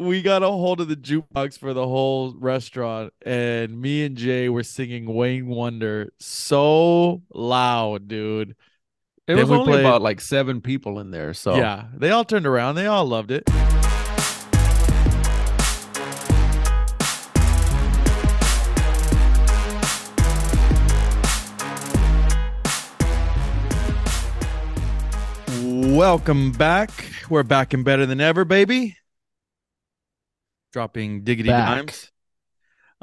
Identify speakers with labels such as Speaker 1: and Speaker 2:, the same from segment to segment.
Speaker 1: we got a hold of the jukebox for the whole restaurant, and me and Jay were singing Wayne Wonder so loud, dude.
Speaker 2: It
Speaker 1: Then
Speaker 2: was only
Speaker 1: played-
Speaker 2: about like seven people in there. So
Speaker 1: Yeah, they all turned around. They all loved it. Welcome back. We're back and better than ever, baby. Dropping diggity
Speaker 2: Back.
Speaker 1: dimes.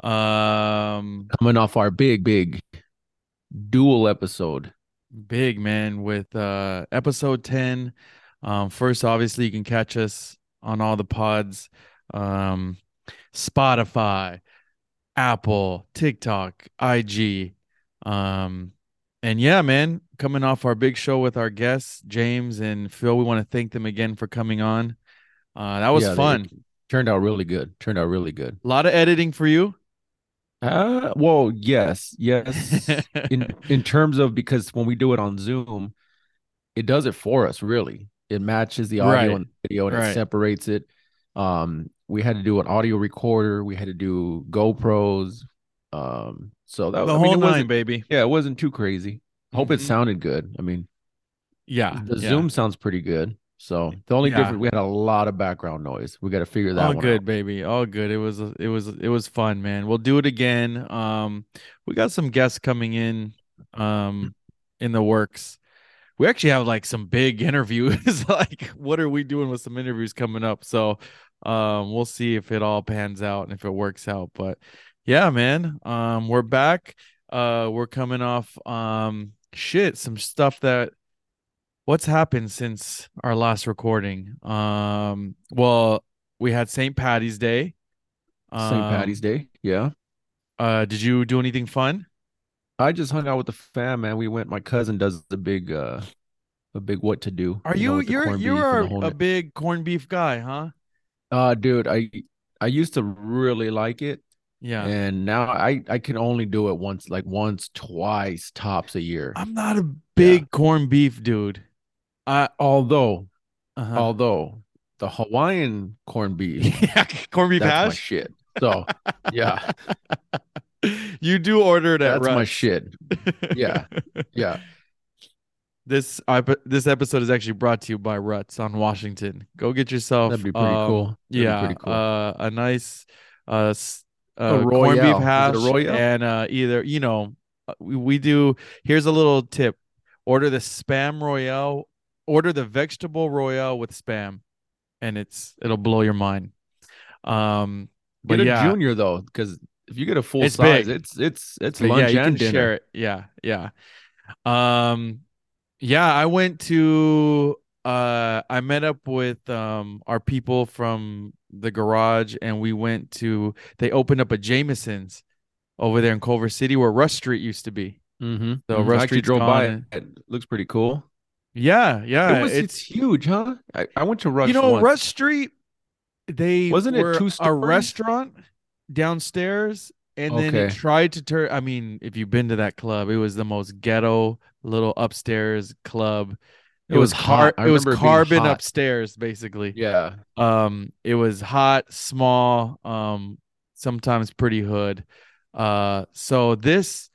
Speaker 1: Um,
Speaker 2: coming off our big, big dual episode.
Speaker 1: big man with uh episode 10 um first obviously you can catch us on all the pods um spotify apple tiktok ig um and yeah man coming off our big show with our guests james and phil we want to thank them again for coming on uh that was
Speaker 2: Yeah, they
Speaker 1: fun
Speaker 2: Turned out really good. Turned out really good.
Speaker 1: a lot of editing for you
Speaker 2: Uh well, yes, yes. in in terms of because when we do it on Zoom, it does it for us. Really, it matches the audio
Speaker 1: Right.
Speaker 2: and video, and
Speaker 1: Right.
Speaker 2: it separates it. Um, we had to do an audio recorder. We had to do GoPros. Um, so that
Speaker 1: the
Speaker 2: I mean,
Speaker 1: whole
Speaker 2: it
Speaker 1: nine
Speaker 2: wasn't,
Speaker 1: baby
Speaker 2: yeah, it wasn't too crazy. Hope it
Speaker 1: Mhm.
Speaker 2: sounded good. I mean,
Speaker 1: yeah
Speaker 2: the
Speaker 1: yeah.
Speaker 2: Zoom sounds pretty good. So the only
Speaker 1: Yeah.
Speaker 2: difference we had a lot of background noise. We got to figure that
Speaker 1: out.
Speaker 2: all
Speaker 1: good
Speaker 2: out.
Speaker 1: baby all good it was it was it was fun man we'll do it again um we got some guests coming in um in the works we actually have like some big interviews like what are we doing with some interviews coming up so um we'll see if it all pans out and if it works out but yeah man um we're back uh we're coming off um shit some stuff that what's happened since our last recording um well we had st patty's day
Speaker 2: St.
Speaker 1: Um,
Speaker 2: Patty's Day. Yeah.
Speaker 1: uh did you do anything fun
Speaker 2: I just hung out with the fam, man. We went. My cousin does the big, uh, a big what to do.
Speaker 1: are
Speaker 2: know,
Speaker 1: you
Speaker 2: with the
Speaker 1: you're you are a
Speaker 2: ni-
Speaker 1: big corned beef guy huh
Speaker 2: Uh, dude, I I used to really like it,
Speaker 1: yeah
Speaker 2: and now I I can only do it once, like once, twice tops a year.
Speaker 1: i'm not a big corned beef dude i
Speaker 2: Although,
Speaker 1: uh
Speaker 2: although the Hawaiian corned beef,
Speaker 1: yeah corned beef
Speaker 2: that's my
Speaker 1: hash
Speaker 2: shit. So yeah,
Speaker 1: you do order it at
Speaker 2: that's my shit. Yeah, yeah.
Speaker 1: This I this episode is actually brought to you by Rutt's on Washington. Go get yourself.
Speaker 2: That'd be pretty
Speaker 1: um,
Speaker 2: cool. That'd
Speaker 1: yeah,
Speaker 2: pretty cool.
Speaker 1: uh, a nice uh, uh corned beef
Speaker 2: Royale. Is a
Speaker 1: hash and uh, either you know uh, we, we do. Here's a little tip: order the spam royale, order the vegetable royale with spam, and it's it'll blow your mind. Um, but
Speaker 2: Get a
Speaker 1: yeah,
Speaker 2: junior though, because if you get a full
Speaker 1: It's
Speaker 2: size,
Speaker 1: big.
Speaker 2: it's it's it's
Speaker 1: but
Speaker 2: lunch
Speaker 1: yeah, you
Speaker 2: and
Speaker 1: can
Speaker 2: dinner.
Speaker 1: share it. Yeah, yeah. Um, yeah, I went to uh, I met up with um our people from the garage, and we went to. They opened up a Jameson's over there in Culver City, where Rush Street used to be.
Speaker 2: Mm-hmm.
Speaker 1: So
Speaker 2: I
Speaker 1: Rush Street's
Speaker 2: drove by. It looks pretty cool.
Speaker 1: Yeah, yeah.
Speaker 2: it was, it's,
Speaker 1: it's
Speaker 2: huge, huh? I, I went to Rush.
Speaker 1: you know
Speaker 2: once.
Speaker 1: Rush Street. They
Speaker 2: Wasn't it
Speaker 1: a restaurant downstairs, and then it tried to turn. I mean, if you've been to that club, it was the most ghetto little upstairs club. It,
Speaker 2: It
Speaker 1: was, hard. It was
Speaker 2: remember it being
Speaker 1: carbon upstairs, basically.
Speaker 2: Yeah.
Speaker 1: Um, it was hot, small, um, sometimes pretty hood. Uh, so this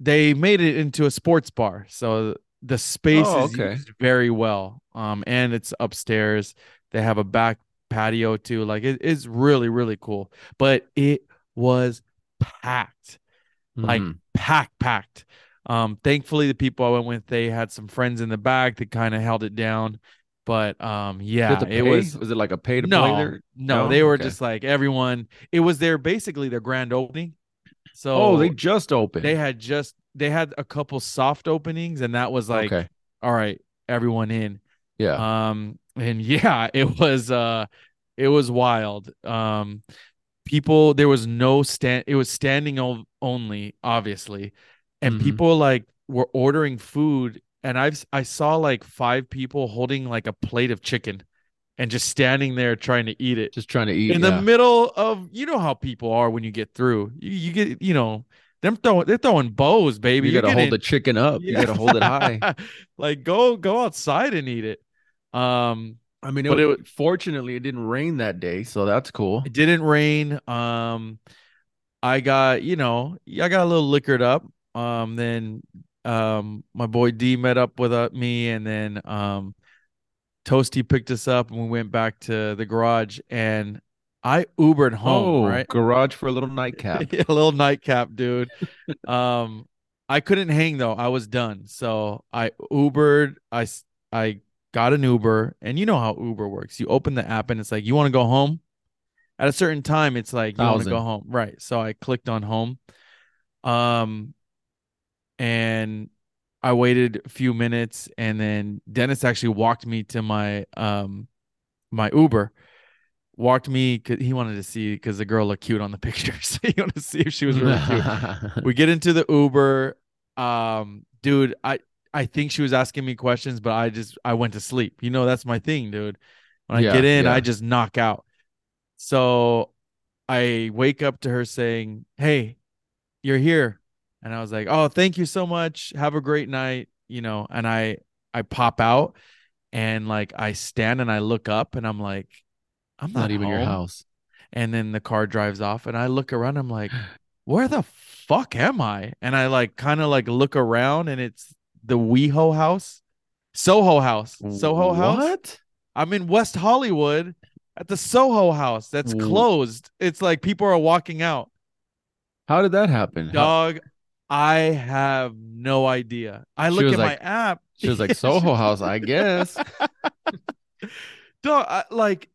Speaker 1: they made it into a sports bar. So the space
Speaker 2: Oh,
Speaker 1: is
Speaker 2: okay.
Speaker 1: used very well. Um, and it's upstairs. They have a back patio too. Like it is really, really cool. But it was packed like
Speaker 2: Mhm.
Speaker 1: packed, packed. Um, thankfully, the people I went with, they had some friends in the back that kind of held it down. But um, yeah, it was
Speaker 2: was it like a pay to
Speaker 1: no,
Speaker 2: play there?
Speaker 1: no,
Speaker 2: No?
Speaker 1: they were
Speaker 2: Okay.
Speaker 1: just like everyone. It was their basically their grand opening. So
Speaker 2: Oh, they just opened.
Speaker 1: they had just they had a couple soft openings, and that was like,
Speaker 2: okay.
Speaker 1: all right, everyone in.
Speaker 2: Yeah.
Speaker 1: Um, and yeah, it was uh, it was wild. Um, people there was no stand. It was standing o- only, obviously, and
Speaker 2: Mhm.
Speaker 1: people like were ordering food, and I've I saw like five people holding like a plate of chicken, and just standing there trying to eat it
Speaker 2: just trying to eat.
Speaker 1: in
Speaker 2: yeah.
Speaker 1: the middle of you know how people are when you get through. You, you get you know them throwing they're throwing bows, baby.
Speaker 2: you gotta hold the chicken up. You gotta hold it high.
Speaker 1: like go go outside and eat it. Um
Speaker 2: I mean, it,
Speaker 1: But it-
Speaker 2: fortunately it didn't rain that day, so that's cool.
Speaker 1: It didn't rain. Um, I got you know I got a little liquored up. Um, then um my boy D met up with uh, me, and then um Toasty picked us up, and we went back to the garage, and I Ubered home.
Speaker 2: oh,
Speaker 1: right,
Speaker 2: garage for a little nightcap.
Speaker 1: a little nightcap, dude. um, I couldn't hang though. I was done. So I Ubered. I I got an Uber, and you know how Uber works. You open the app, and it's like you want to go home. At a certain time, it's like you want to go home, right? So I clicked on home. Um, and I waited a few minutes, and then Dennis actually walked me to my um my Uber. Walked me because he wanted to see because the girl looked cute on the pictures. he wanted to see if she was really cute we get into the Uber. Um, dude, I I think she was asking me questions, but I just I went to sleep. You know, that's my thing, dude. When I
Speaker 2: Yeah,
Speaker 1: get in,
Speaker 2: yeah.
Speaker 1: I just knock out. So I wake up to her saying, Hey, you're here. And I was like, Oh, thank you so much. Have a great night. You know, and I I pop out and like I stand and I look up and I'm like, I'm not,
Speaker 2: not even your house.
Speaker 1: And then the car drives off and I look around, I'm like, where the fuck am I? And I like kind of like look around and it's the WeHo house, Soho house, Soho house.
Speaker 2: What?
Speaker 1: I'm in West Hollywood at the Soho house that's closed. It's like people are walking out.
Speaker 2: How did that happen?
Speaker 1: Dog, I have no idea. I
Speaker 2: She
Speaker 1: look at
Speaker 2: like-
Speaker 1: my app.
Speaker 2: she was like Soho House, I guess.
Speaker 1: Dog, I, like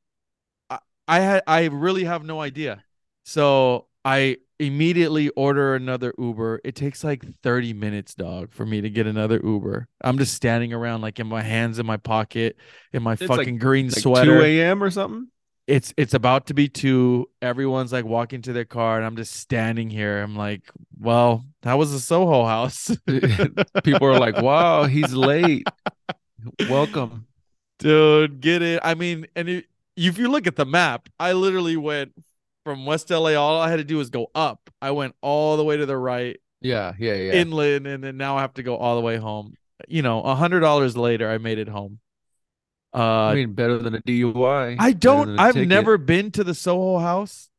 Speaker 1: I, I had I really have no idea. So I immediately order another Uber. It takes like 30 minutes, dog, for me to get another Uber. I'm just standing around like in my hands in my pocket, in my
Speaker 2: It's like-
Speaker 1: fucking green
Speaker 2: Like
Speaker 1: sweater.
Speaker 2: 2 a.m. or something.
Speaker 1: It's it's about to be two. Everyone's like walking to their car, and I'm just standing here. I'm like, well, that was a Soho house.
Speaker 2: People are like, "Wow, he's late. Welcome."
Speaker 1: Dude, get it. I mean, and it, if you look at the map, I literally went from West LA. All I had to do was go up. I went all the way to the right,
Speaker 2: Yeah, yeah, yeah.
Speaker 1: inland, and then now I have to go all the way home. You know, a hundred dollars later, I made it home. Uh,
Speaker 2: I mean, better than a DUI.
Speaker 1: I don't. I've
Speaker 2: ticket.
Speaker 1: never been to the Soho House.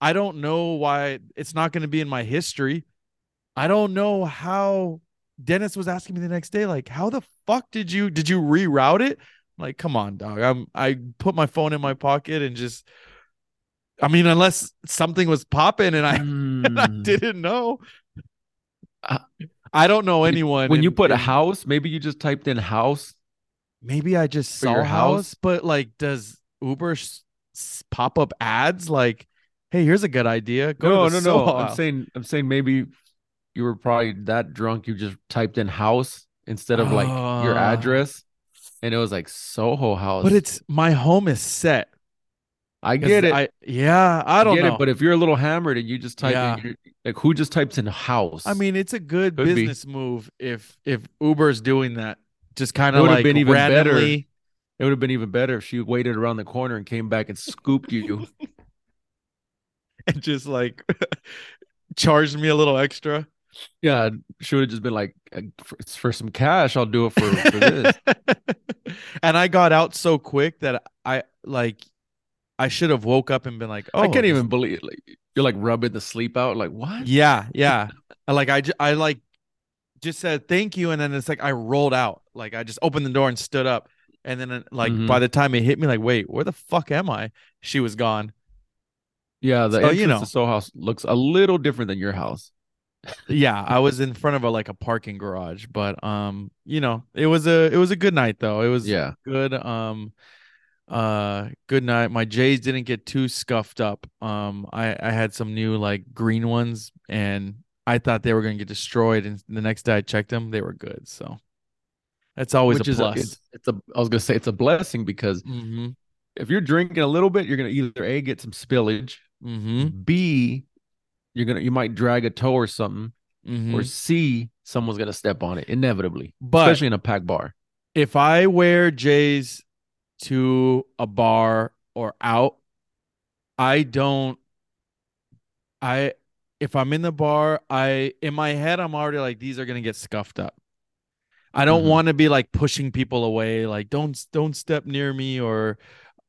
Speaker 1: I don't know why it's not going to be in my history. I don't know how Dennis was asking me the next day, like, how the fuck did you did you reroute it? I'm like, come on, dog. I'm I put my phone in my pocket and just. I mean, unless something was popping and I, and I
Speaker 2: Mm.
Speaker 1: didn't know. I don't know anyone.
Speaker 2: When you
Speaker 1: in-
Speaker 2: put a
Speaker 1: in-
Speaker 2: house, maybe you just typed in house.
Speaker 1: Maybe I just saw
Speaker 2: your
Speaker 1: house,
Speaker 2: house?
Speaker 1: but like, does Uber s- s- pop up ads like, "Hey, here's a good idea. Go
Speaker 2: no, no, no. I'm saying, I'm saying maybe you were probably that drunk. You just typed in house instead of like your
Speaker 1: Ah.
Speaker 2: address, and it was like Soho House.
Speaker 1: but it's my home is set.
Speaker 2: I get it.
Speaker 1: I yeah, I don't
Speaker 2: get
Speaker 1: know.
Speaker 2: it. But if you're a little hammered and you just type
Speaker 1: Yeah.
Speaker 2: in like who just types in house?
Speaker 1: I mean, it's a good
Speaker 2: Could be.
Speaker 1: business move if if Uber's doing that. Just kind of like
Speaker 2: been even better.
Speaker 1: randomly.
Speaker 2: it would have been even better if she waited around the corner and came back and scooped you.
Speaker 1: and just like charged me a little extra.
Speaker 2: yeah, she would have just been like, "Uh, for, for some cash, I'll do it for, for this.
Speaker 1: and I got out so quick that I like I should have woke up and been like, "Oh,
Speaker 2: I can't even believe like you're like rubbing the sleep out. Like what?
Speaker 1: Yeah, yeah. Like I I like just said thank you and then it's like I rolled out. Like I just opened the door and stood up. And then uh, like
Speaker 2: Mhm.
Speaker 1: by the time it hit me like, "Wait, where the fuck am I?" She was gone.
Speaker 2: Yeah, the
Speaker 1: So,
Speaker 2: entrance
Speaker 1: you know.
Speaker 2: to Soho House looks a little different than your house.
Speaker 1: Yeah, I was in front of a like a parking garage, but um, you know, it was a it was a good night though. It was
Speaker 2: Yeah.
Speaker 1: good. Um, uh, good night. My Jays didn't get too scuffed up. Um, I I had some new like green ones, and I thought they were gonna get destroyed. And the next day I checked them, they were good. So that's always
Speaker 2: Which
Speaker 1: a
Speaker 2: is
Speaker 1: plus.
Speaker 2: it's, it's a I was gonna say it's a blessing because
Speaker 1: mm-hmm.
Speaker 2: if you're drinking a little bit, you're gonna either a get some spillage,
Speaker 1: Mm-hmm.
Speaker 2: b you're gonna you might drag a toe or something,
Speaker 1: Mm-hmm.
Speaker 2: or c someone's gonna step on it inevitably,
Speaker 1: But
Speaker 2: especially in a packed bar.
Speaker 1: if I wear J's to a bar or out, I don't I if I'm in the bar, I in my head I'm already like these are going to get scuffed up. I don't
Speaker 2: Mhm.
Speaker 1: want to be like pushing people away, like don't don't step near me or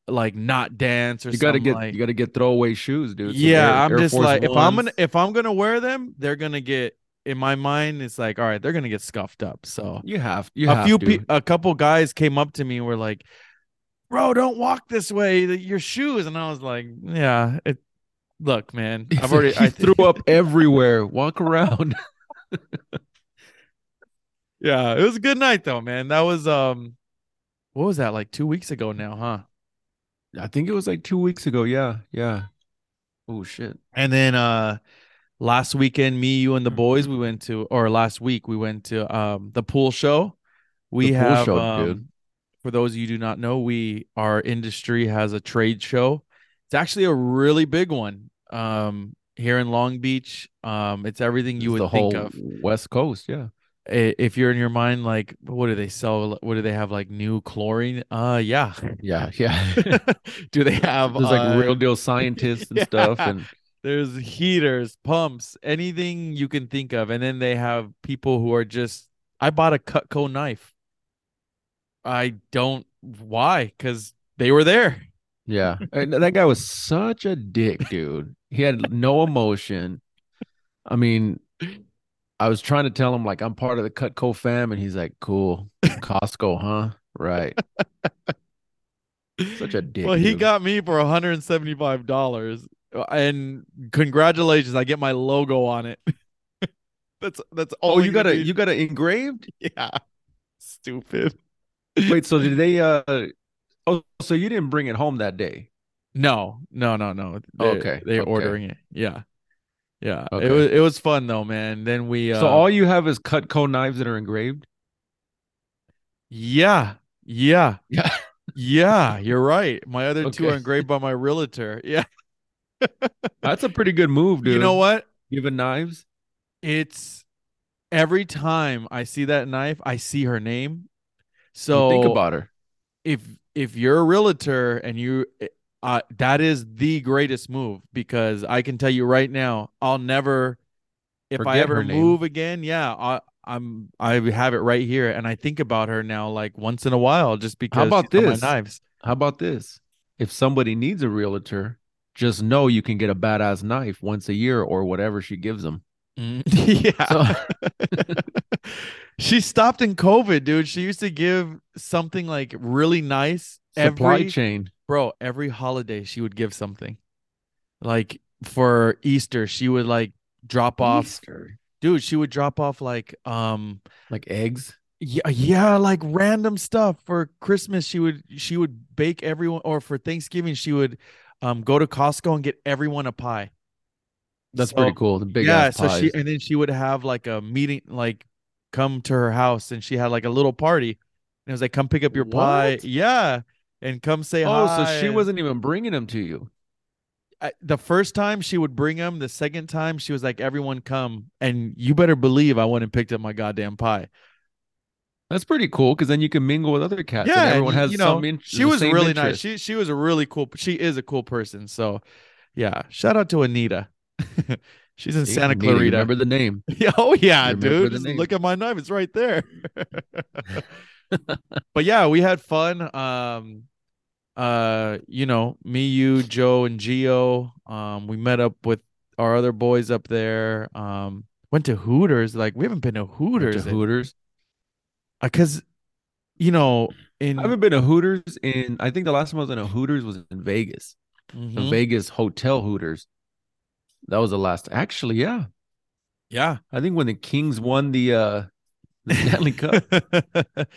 Speaker 1: like not dance or
Speaker 2: You got to
Speaker 1: something
Speaker 2: get
Speaker 1: like
Speaker 2: you got to get throwaway shoes, dude. Some
Speaker 1: yeah,
Speaker 2: Air-
Speaker 1: I'm
Speaker 2: Air
Speaker 1: just
Speaker 2: Force
Speaker 1: like if I'm gonna if I'm gonna wear them, they're gonna get in my mind. It's like all right, they're gonna get scuffed up. So
Speaker 2: you have you
Speaker 1: a
Speaker 2: have
Speaker 1: few pe- a couple guys came up to me and were like, "Bro, don't walk this way. Your shoes." And I was like, "Yeah, it. Look, man, I've already I
Speaker 2: threw up everywhere. Walk around.
Speaker 1: Yeah, it was a good night though, man. That was um, what was that like two weeks ago now, huh?
Speaker 2: I think it was like two weeks ago. Yeah, yeah. Oh shit.
Speaker 1: And then uh last weekend, me, you, and the boys,
Speaker 2: Mm-hmm.
Speaker 1: we went to, or last week we went to um the pool show. We
Speaker 2: pool
Speaker 1: have
Speaker 2: show,
Speaker 1: um,
Speaker 2: dude.
Speaker 1: for those of you who do not know, we our industry has a trade show. It's actually a really big one. Um here in Long Beach. Um it's everything you
Speaker 2: It's
Speaker 1: would think of.
Speaker 2: West Coast. Yeah.
Speaker 1: If you're in your mind like what do they sell? What do they have like new chlorine? Uh yeah.
Speaker 2: Yeah. Yeah.
Speaker 1: do they have
Speaker 2: There's like
Speaker 1: uh,
Speaker 2: real deal scientists and
Speaker 1: yeah.
Speaker 2: stuff. And
Speaker 1: there's heaters, pumps, anything you can think of. And then they have people who are just I bought a Cutco knife. I don't why? Because they were there.
Speaker 2: Yeah, and that guy was such a dick, dude. He had no emotion. I mean, I was trying to tell him like I'm part of the Cutco fam, and he's like, "Cool, Costco, huh? Right." Such a dick.
Speaker 1: well, he
Speaker 2: dude.
Speaker 1: got me for $175. And congratulations, I get my logo on it. that's that's all
Speaker 2: Oh, you got
Speaker 1: got
Speaker 2: a you got it engraved?
Speaker 1: yeah. Stupid.
Speaker 2: Wait, so did they? uh Oh, so you didn't bring it home that day?
Speaker 1: No, no, no, no. They're,
Speaker 2: Okay,
Speaker 1: they're
Speaker 2: okay.
Speaker 1: ordering it. Yeah, yeah. It was it was fun though, man. Then we uh,
Speaker 2: So all you have is cut Cutco knives that are engraved?
Speaker 1: yeah, yeah,
Speaker 2: Yeah.
Speaker 1: yeah. You're right. My other two are engraved by my realtor. Yeah.
Speaker 2: That's a pretty good move, dude.
Speaker 1: You know what?
Speaker 2: Even knives?
Speaker 1: It's every time I see that knife, I see her name. So
Speaker 2: You think about her.
Speaker 1: if if you're a realtor and you uh that is the greatest move because I can tell you right now, I'll never if I ever move again, yeah, I I'm I have it right here and I think about her now like once in a while just because How about
Speaker 2: this?
Speaker 1: my knives.
Speaker 2: How about this? If somebody needs a realtor, just know you can get a badass knife once a year or whatever she gives them.
Speaker 1: Mm, yeah.
Speaker 2: So
Speaker 1: she stopped in COVID, dude. She used to give something like really nice
Speaker 2: supply
Speaker 1: every
Speaker 2: chain.
Speaker 1: bro, every holiday she would give something. Like for Easter, she would like drop off
Speaker 2: Easter.
Speaker 1: dude, she would drop off like um
Speaker 2: Like eggs.
Speaker 1: yeah, yeah, like random stuff. For Christmas, she would she would bake everyone or for Thanksgiving, she would um go to Costco and get everyone a pie.
Speaker 2: That's
Speaker 1: So-
Speaker 2: pretty cool. The big
Speaker 1: yeah, so
Speaker 2: pies.
Speaker 1: she and then she would have like a meeting, like come to her house, and she had like a little party. And it was like, come pick up your pie, yeah, and come say
Speaker 2: oh,
Speaker 1: hi.
Speaker 2: so she
Speaker 1: and-
Speaker 2: wasn't even bringing them to you.
Speaker 1: I, the first time she would bring them. The second time she was like, everyone come, and you better believe I went and picked up my goddamn pie.
Speaker 2: That's pretty cool because then you can mingle with other cats. and
Speaker 1: yeah,
Speaker 2: everyone has
Speaker 1: you know,
Speaker 2: some. In-
Speaker 1: she was really nice. She she was a really cool. She is a cool person. So, yeah, shout out to Anita. She's in Santa Clarita.
Speaker 2: Remember the name?
Speaker 1: Yeah, oh yeah,
Speaker 2: remember
Speaker 1: dude. Look at my knife; it's right there. but yeah, we had fun. Um, uh, you know, me, you, Joe, and Geo. Um, we met up with our other boys up there. Um, went to Hooters. Like we haven't been to
Speaker 2: Went
Speaker 1: Hooters
Speaker 2: to Hooters.
Speaker 1: because, you know, in
Speaker 2: I haven't been to Hooters in. I think the last time I was in a Hooters was in Vegas. The
Speaker 1: Mhm.
Speaker 2: Vegas Hotel Hooters. That was the last. Actually, yeah.
Speaker 1: yeah.
Speaker 2: I think when the Kings won the uh the Stanley Cup,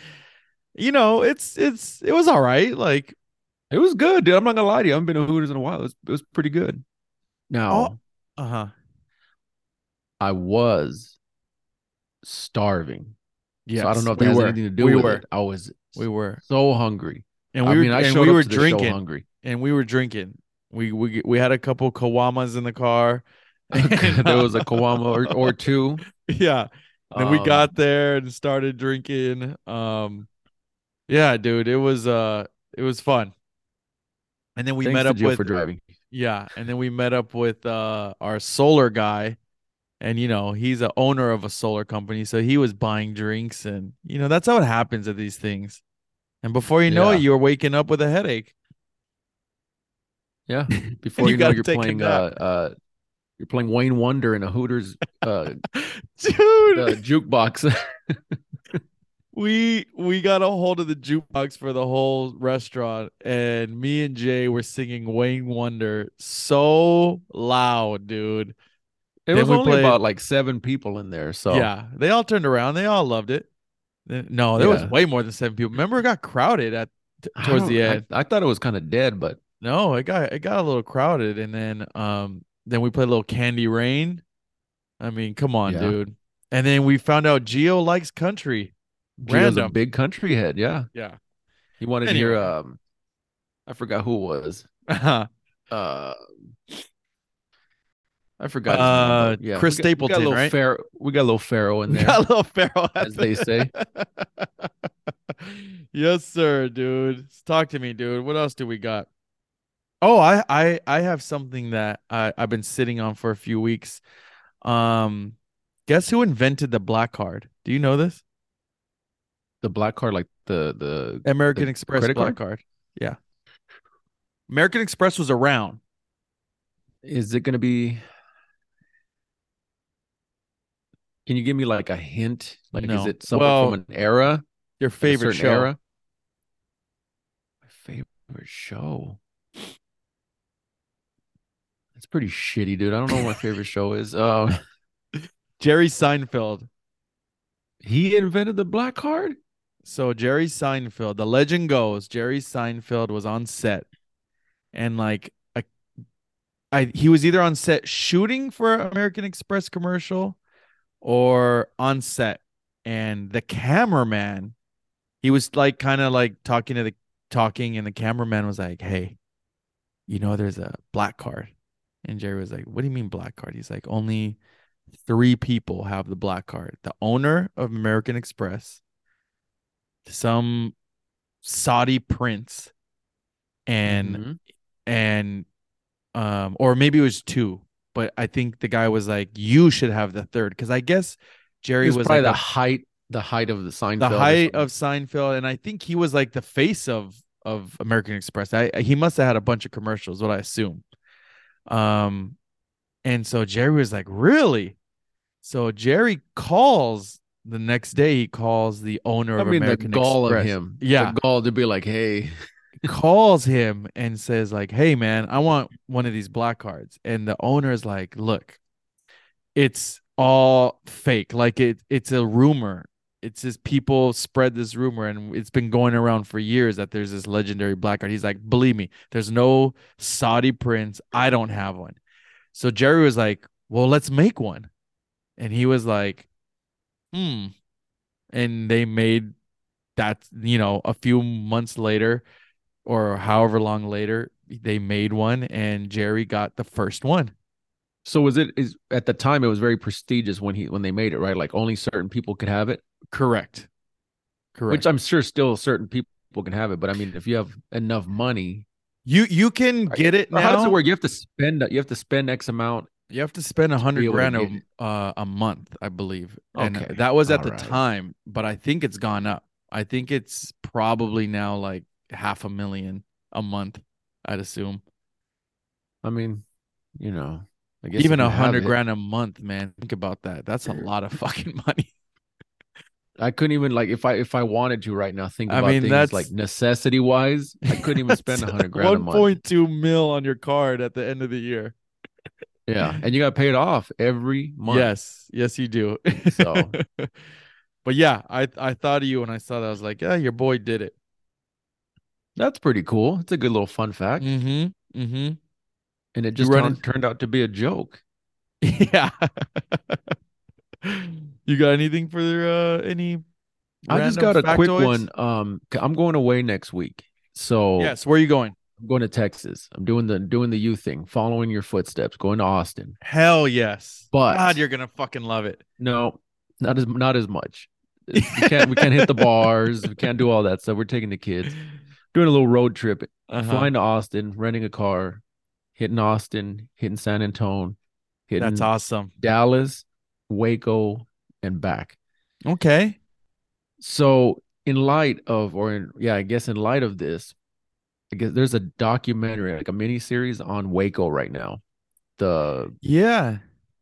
Speaker 1: you know, it's it's it was all right. Like
Speaker 2: it was good, dude. I'm not gonna lie to you. I haven't been to Hooters in a while. It was, it was pretty good. Now
Speaker 1: uh huh.
Speaker 2: I was starving.
Speaker 1: Yeah,
Speaker 2: So I don't know if that
Speaker 1: we
Speaker 2: has
Speaker 1: were.
Speaker 2: anything to do
Speaker 1: we
Speaker 2: with
Speaker 1: were.
Speaker 2: it. I was
Speaker 1: We were.
Speaker 2: so hungry.
Speaker 1: And
Speaker 2: I
Speaker 1: we were
Speaker 2: mean, I
Speaker 1: and we were
Speaker 2: to the show
Speaker 1: drinking.
Speaker 2: hungry.
Speaker 1: and we were drinking. We we we had a couple kawamas in the car.
Speaker 2: there was a Kawama or, or two.
Speaker 1: yeah. Then we
Speaker 2: Um,
Speaker 1: got there and started drinking. Um yeah, dude, it was uh it was fun. And then we met up with
Speaker 2: for driving.
Speaker 1: yeah, and then we met up with uh our solar guy and you know he's a owner of a solar company, so he was buying drinks, and you know that's how it happens at these things. And before you know
Speaker 2: Yeah.
Speaker 1: it, you're waking up with a headache.
Speaker 2: Yeah. Before
Speaker 1: You
Speaker 2: you, know you're playing uh uh you're playing Wayne Wonder in a Hooters uh,
Speaker 1: Dude,
Speaker 2: uh jukebox.
Speaker 1: we we got a hold of the jukebox for the whole restaurant, and me and Jay were singing Wayne Wonder so loud, dude.
Speaker 2: It
Speaker 1: Then
Speaker 2: was only
Speaker 1: played-
Speaker 2: about like seven people in there. So
Speaker 1: Yeah, they all turned around. They all loved it. No, there was way more than seven people. Remember, it got crowded at towards the
Speaker 2: don't- I-
Speaker 1: end.
Speaker 2: I, thought it was kind of dead, but
Speaker 1: No, it got it got a little crowded, and then um then we played a little Candy Rain. I mean, come on,
Speaker 2: Yeah.
Speaker 1: dude. And then we found out Geo likes country.
Speaker 2: Gio's a big country head. Yeah.
Speaker 1: Yeah.
Speaker 2: He wanted to hear um I forgot who it was.
Speaker 1: uh
Speaker 2: Uh I forgot
Speaker 1: Uh,
Speaker 2: yeah.
Speaker 1: Chris
Speaker 2: we got, we got a
Speaker 1: Stapleton,
Speaker 2: little
Speaker 1: right?
Speaker 2: Pharaoh, we got a little Pharaoh in
Speaker 1: We
Speaker 2: there.
Speaker 1: got a little Pharaoh,
Speaker 2: as they say.
Speaker 1: yes, sir, dude. Talk to me, dude. What else do we got? Oh, I I I have something that I I've been sitting on for a few weeks. Um, guess who invented the black card? Do you know this?
Speaker 2: the black card, like the the
Speaker 1: American
Speaker 2: The
Speaker 1: Express
Speaker 2: credit
Speaker 1: black
Speaker 2: card?
Speaker 1: card. Yeah. American Express was around.
Speaker 2: is it gonna be can you give me like a hint? Like is it something
Speaker 1: Well,
Speaker 2: from an era?
Speaker 1: Your favorite show.
Speaker 2: era? My favorite show. That's pretty shitty, dude. I don't know what my favorite show is. Uh,
Speaker 1: Jerry Seinfeld.
Speaker 2: he invented the black card.
Speaker 1: So Jerry Seinfeld, the legend goes, Jerry Seinfeld was on set and like a, I he was either on set shooting for an American Express commercial or on set and the cameraman he was like kind of like talking to the talking and the cameraman was like, "Hey, you know there's a black card." And Jerry was like, "What do you mean black card?" He's like, "Only 3 people have the black card. The owner of American Express, some Saudi prince and
Speaker 2: Mhm.
Speaker 1: and um or maybe it was two but i think the guy was like you should have the third because i guess jerry
Speaker 2: was,
Speaker 1: was
Speaker 2: probably
Speaker 1: like
Speaker 2: the
Speaker 1: a-
Speaker 2: height, the height of the Seinfeld.
Speaker 1: the height of seinfeld and i think he was like the face of of american express i he must have had a bunch of commercials what i assume um and so jerry was like really? So jerry calls the next day he calls the owner
Speaker 2: I
Speaker 1: of
Speaker 2: mean,
Speaker 1: american
Speaker 2: the gall
Speaker 1: express.
Speaker 2: of him.
Speaker 1: yeah.
Speaker 2: the gall to be like, hey,
Speaker 1: calls him and says like hey man i want one of these black cards. And the owner is like look it's all fake. Like it it's a rumor it's just people spread this rumor and it's been going around for years that there's this legendary black card he's like believe me there's no saudi prince. I don't have one. So jerry was like well let's make one. And he was like hmm. And they made that you know a few months later or however long later they made one and Jerry got the first one.
Speaker 2: So was it is at the time it was very prestigious when he when they made it, right? Like only certain people could have it.
Speaker 1: Correct. Correct.
Speaker 2: Which I'm sure still certain people can have it, but I mean if you have enough money,
Speaker 1: you you can get it
Speaker 2: or how does it work? You have to spend you have to spend X amount.
Speaker 1: You have to spend a hundred grand a, uh, a month, I believe. And
Speaker 2: Okay.
Speaker 1: that was at
Speaker 2: All
Speaker 1: the
Speaker 2: right.
Speaker 1: time, but I think it's gone up. I think it's probably now like half a million a month, I'd assume.
Speaker 2: I mean, you know, I guess
Speaker 1: Even a hundred grand a month, man. Think about that. That's a lot of fucking money.
Speaker 2: I couldn't even like if I if I wanted to right now think
Speaker 1: I
Speaker 2: about
Speaker 1: mean,
Speaker 2: things
Speaker 1: that's-
Speaker 2: like necessity wise, I couldn't even spend a hundred grand a
Speaker 1: One
Speaker 2: month.
Speaker 1: point two mil on your card at the end of the year.
Speaker 2: Yeah, and you got to pay it off every month.
Speaker 1: Yes, yes, you do.
Speaker 2: So-
Speaker 1: but yeah, I I thought of you when I saw that. I was like, yeah, your boy did it.
Speaker 2: that's pretty cool. It's a good little fun fact,
Speaker 1: Mm-hmm. Mm-hmm.
Speaker 2: And it just turned, turned out to be a joke.
Speaker 1: Yeah. you got anything for uh any?
Speaker 2: I just got a quick one. Um, I'm going away next week, so
Speaker 1: Yes. Where are you going?
Speaker 2: I'm going to Texas. I'm doing the doing the youth thing, following your footsteps, going to Austin.
Speaker 1: Hell yes.
Speaker 2: But-
Speaker 1: God, you're gonna fucking love it.
Speaker 2: No, not as not as much. We can't we can't hit the bars. We can't do all that stuff. We're taking the kids, doing a little road trip,
Speaker 1: Uh-huh.
Speaker 2: flying to Austin, renting a car, hitting Austin, hitting San Antonio, hitting
Speaker 1: That's awesome.
Speaker 2: Dallas, Waco, and back.
Speaker 1: Okay.
Speaker 2: So, in light of, or in, yeah, I guess in light of this, I guess there's a documentary, like a mini series on Waco right now. The
Speaker 1: Yeah.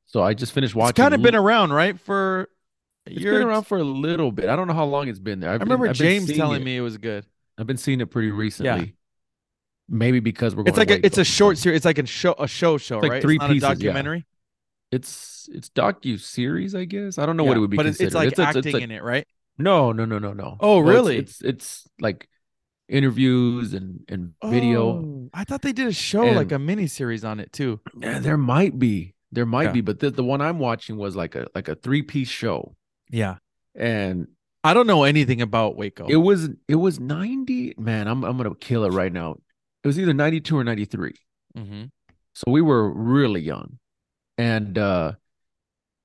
Speaker 2: so I just finished watching. It.
Speaker 1: It's kind of been around, right? For
Speaker 2: It's
Speaker 1: you're
Speaker 2: been around for a little bit. I don't know how long it's been there. I've
Speaker 1: I remember
Speaker 2: been,
Speaker 1: James telling
Speaker 2: it.
Speaker 1: me it was good.
Speaker 2: I've been seeing it pretty recently. Maybe because we're going.
Speaker 1: It's like
Speaker 2: to
Speaker 1: a, it's a short series. It's like a show a show show,
Speaker 2: like
Speaker 1: right?
Speaker 2: three
Speaker 1: it's not
Speaker 2: pieces, yeah.
Speaker 1: a documentary.
Speaker 2: It's it's docu series, I guess. I don't know what it would be
Speaker 1: but it's,
Speaker 2: considered.
Speaker 1: it's like
Speaker 2: it's,
Speaker 1: acting
Speaker 2: like-
Speaker 1: in it, right?
Speaker 2: No, no, no, no, no.
Speaker 1: Oh,
Speaker 2: Well, it's-
Speaker 1: really?
Speaker 2: It's, it's like interviews and and video.
Speaker 1: Oh, I thought they did a show
Speaker 2: And-
Speaker 1: like a mini series on it too.
Speaker 2: Yeah, there might be. There might
Speaker 1: Yeah.
Speaker 2: be, but the, the one I'm watching was like a like a three piece show,
Speaker 1: Yeah.
Speaker 2: and
Speaker 1: I don't know anything about Waco.
Speaker 2: it was it was ninety. Man, I'm I'm gonna kill it right now. It was either ninety two or ninety three.
Speaker 1: Mhm.
Speaker 2: So we were really young, and uh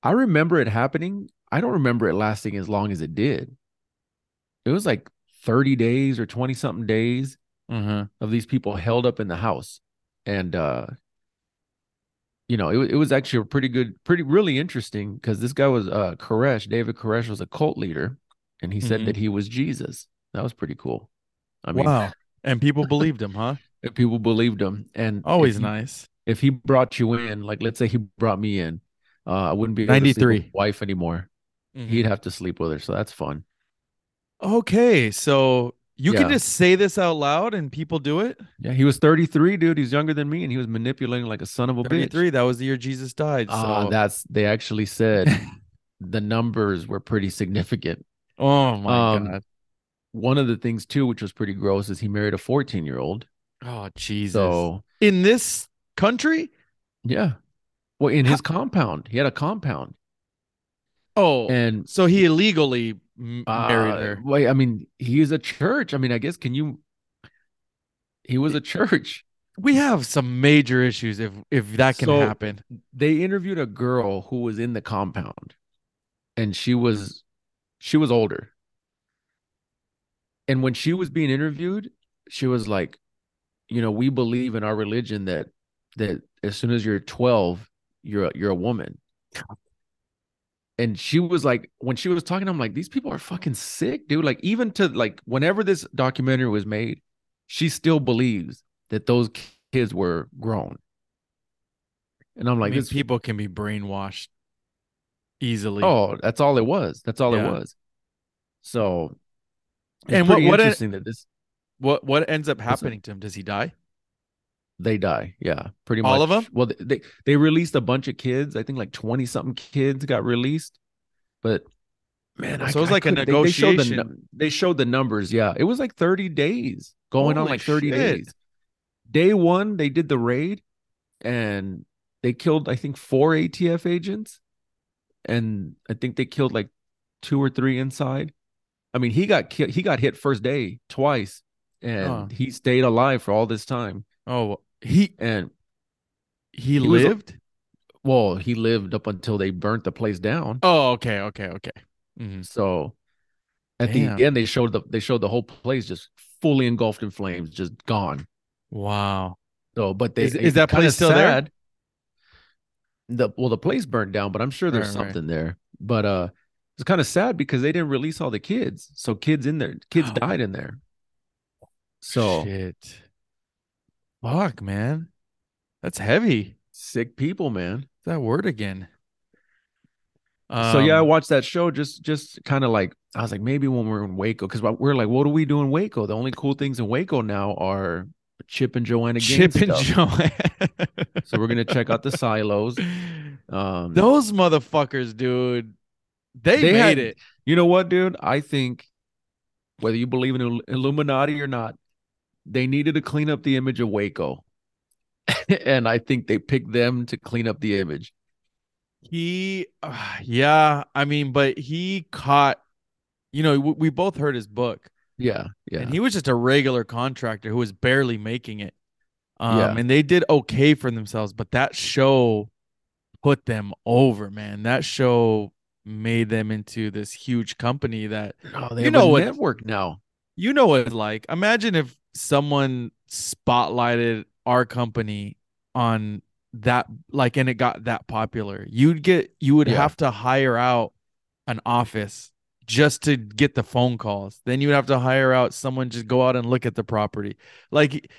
Speaker 2: I remember it happening. I don't remember it lasting as long as it did. It was like thirty days or twenty something days
Speaker 1: Mhm.
Speaker 2: of these people held up in the house and uh you know it, it was actually a pretty good pretty really interesting because this guy was uh koresh david koresh was a cult leader and he said
Speaker 1: Mhm.
Speaker 2: that he was jesus that was pretty cool i mean
Speaker 1: wow. And people believed him, huh?
Speaker 2: If people believed him and
Speaker 1: Always
Speaker 2: if he,
Speaker 1: nice.
Speaker 2: if he brought you in like let's say he brought me in uh i wouldn't be able to sleep with
Speaker 1: 93.
Speaker 2: wife anymore
Speaker 1: Mhm.
Speaker 2: he'd have to sleep with her so that's fun
Speaker 1: Okay, so you can just say this out loud and people do it.
Speaker 2: yeah he was 33 dude he's younger than me and he was manipulating like a son of a bitch
Speaker 1: 33. That was the year Jesus died. So
Speaker 2: Ah, that's they actually said the numbers were pretty significant.
Speaker 1: oh my
Speaker 2: Um,
Speaker 1: god.
Speaker 2: One of the things too, which was pretty gross, is he married a 14 year old.
Speaker 1: Oh Jesus.
Speaker 2: So
Speaker 1: in this country?
Speaker 2: yeah, well, in his compound, he had a compound,
Speaker 1: Oh,
Speaker 2: and
Speaker 1: so he illegally m- married
Speaker 2: uh,
Speaker 1: her.
Speaker 2: Wait, I mean, he is a church. I mean, I guess can you? He was a church.
Speaker 1: We have some major issues if if that can
Speaker 2: So-
Speaker 1: happen.
Speaker 2: They interviewed a girl who was in the compound, and she was she was older. And when she was being interviewed, she was like, you know, we believe in our religion that that as soon as you're 12, you're a, you're a woman. And she was like, when she was talking, I'm like, these people are fucking sick, dude. Like, even to like, whenever this documentary was made, she still believes that those kids were grown. And I'm
Speaker 1: I
Speaker 2: like,
Speaker 1: mean,
Speaker 2: this
Speaker 1: people can be brainwashed easily.
Speaker 2: Oh, that's all it was. That's all
Speaker 1: Yeah.
Speaker 2: it was. So,
Speaker 1: And what- what
Speaker 2: interesting that this
Speaker 1: what what ends up happening to him? Does he die?
Speaker 2: they die. Yeah, pretty much.
Speaker 1: All of them.
Speaker 2: Well, they- they released a bunch of kids. I think like twenty something kids got released, but man, I,
Speaker 1: So it was
Speaker 2: I
Speaker 1: like a
Speaker 2: couldn't- they- They showed, the,
Speaker 1: negotiation.
Speaker 2: they showed the numbers. Yeah, it was like thirty days going on like thirty
Speaker 1: shit.
Speaker 2: days. Day one, they did the raid, and they killed I think four ATF agents, and I think they killed like two or three inside. I mean, he got ki- he got hit first day twice, and
Speaker 1: Huh.
Speaker 2: he stayed alive for all this time.
Speaker 1: Oh, he
Speaker 2: And
Speaker 1: he,
Speaker 2: was a-
Speaker 1: lived.
Speaker 2: well, he lived up until they burnt the place down.
Speaker 1: oh, okay, okay, okay. Mhm.
Speaker 2: So at
Speaker 1: Damn.
Speaker 2: the end, they showed the they showed the whole place just fully engulfed in flames, just gone.
Speaker 1: Wow.
Speaker 2: So, but they
Speaker 1: Is- is that place still there?
Speaker 2: The well, the place burned down, but I'm sure there's
Speaker 1: Right, right.
Speaker 2: something there. But uh, it's kind of sad because they didn't release all the kids, so kids in there, kids
Speaker 1: Oh.
Speaker 2: died in there. So
Speaker 1: shit. Fuck, man. That's heavy.
Speaker 2: sick people, man.
Speaker 1: That word again.
Speaker 2: so yeah, I
Speaker 1: Um,
Speaker 2: watched that show just just kind of like I was like maybe when we're in Waco because we're like, what do we do in Waco? The only cool things in Waco now are Chip and Joanna Gaines
Speaker 1: Chip and
Speaker 2: stuff.
Speaker 1: Joanne.
Speaker 2: So we're gonna check out the silos. Um,
Speaker 1: Those motherfuckers, dude. They,
Speaker 2: They
Speaker 1: made
Speaker 2: had-
Speaker 1: it.
Speaker 2: you know what, dude? I think whether you believe in Illuminati or not, they needed to clean up the image of Waco, and I think they picked them to clean up the image.
Speaker 1: He, uh, yeah. I mean, but he caught. You know, we, we both heard his book,
Speaker 2: Yeah, yeah,
Speaker 1: and he was just a regular contractor who was barely making it. Um,
Speaker 2: Yeah.
Speaker 1: and they did okay for themselves, but that show put them over, man. That show made them into this huge company that
Speaker 2: No, they
Speaker 1: you know
Speaker 2: a
Speaker 1: what-
Speaker 2: network now.
Speaker 1: you know what it's like. Imagine if someone spotlighted our company on that like and it got that popular. You'd get you would
Speaker 2: Yeah.
Speaker 1: have to hire out an office just to get the phone calls. Then you would have to hire out someone just go out and look at the property. Like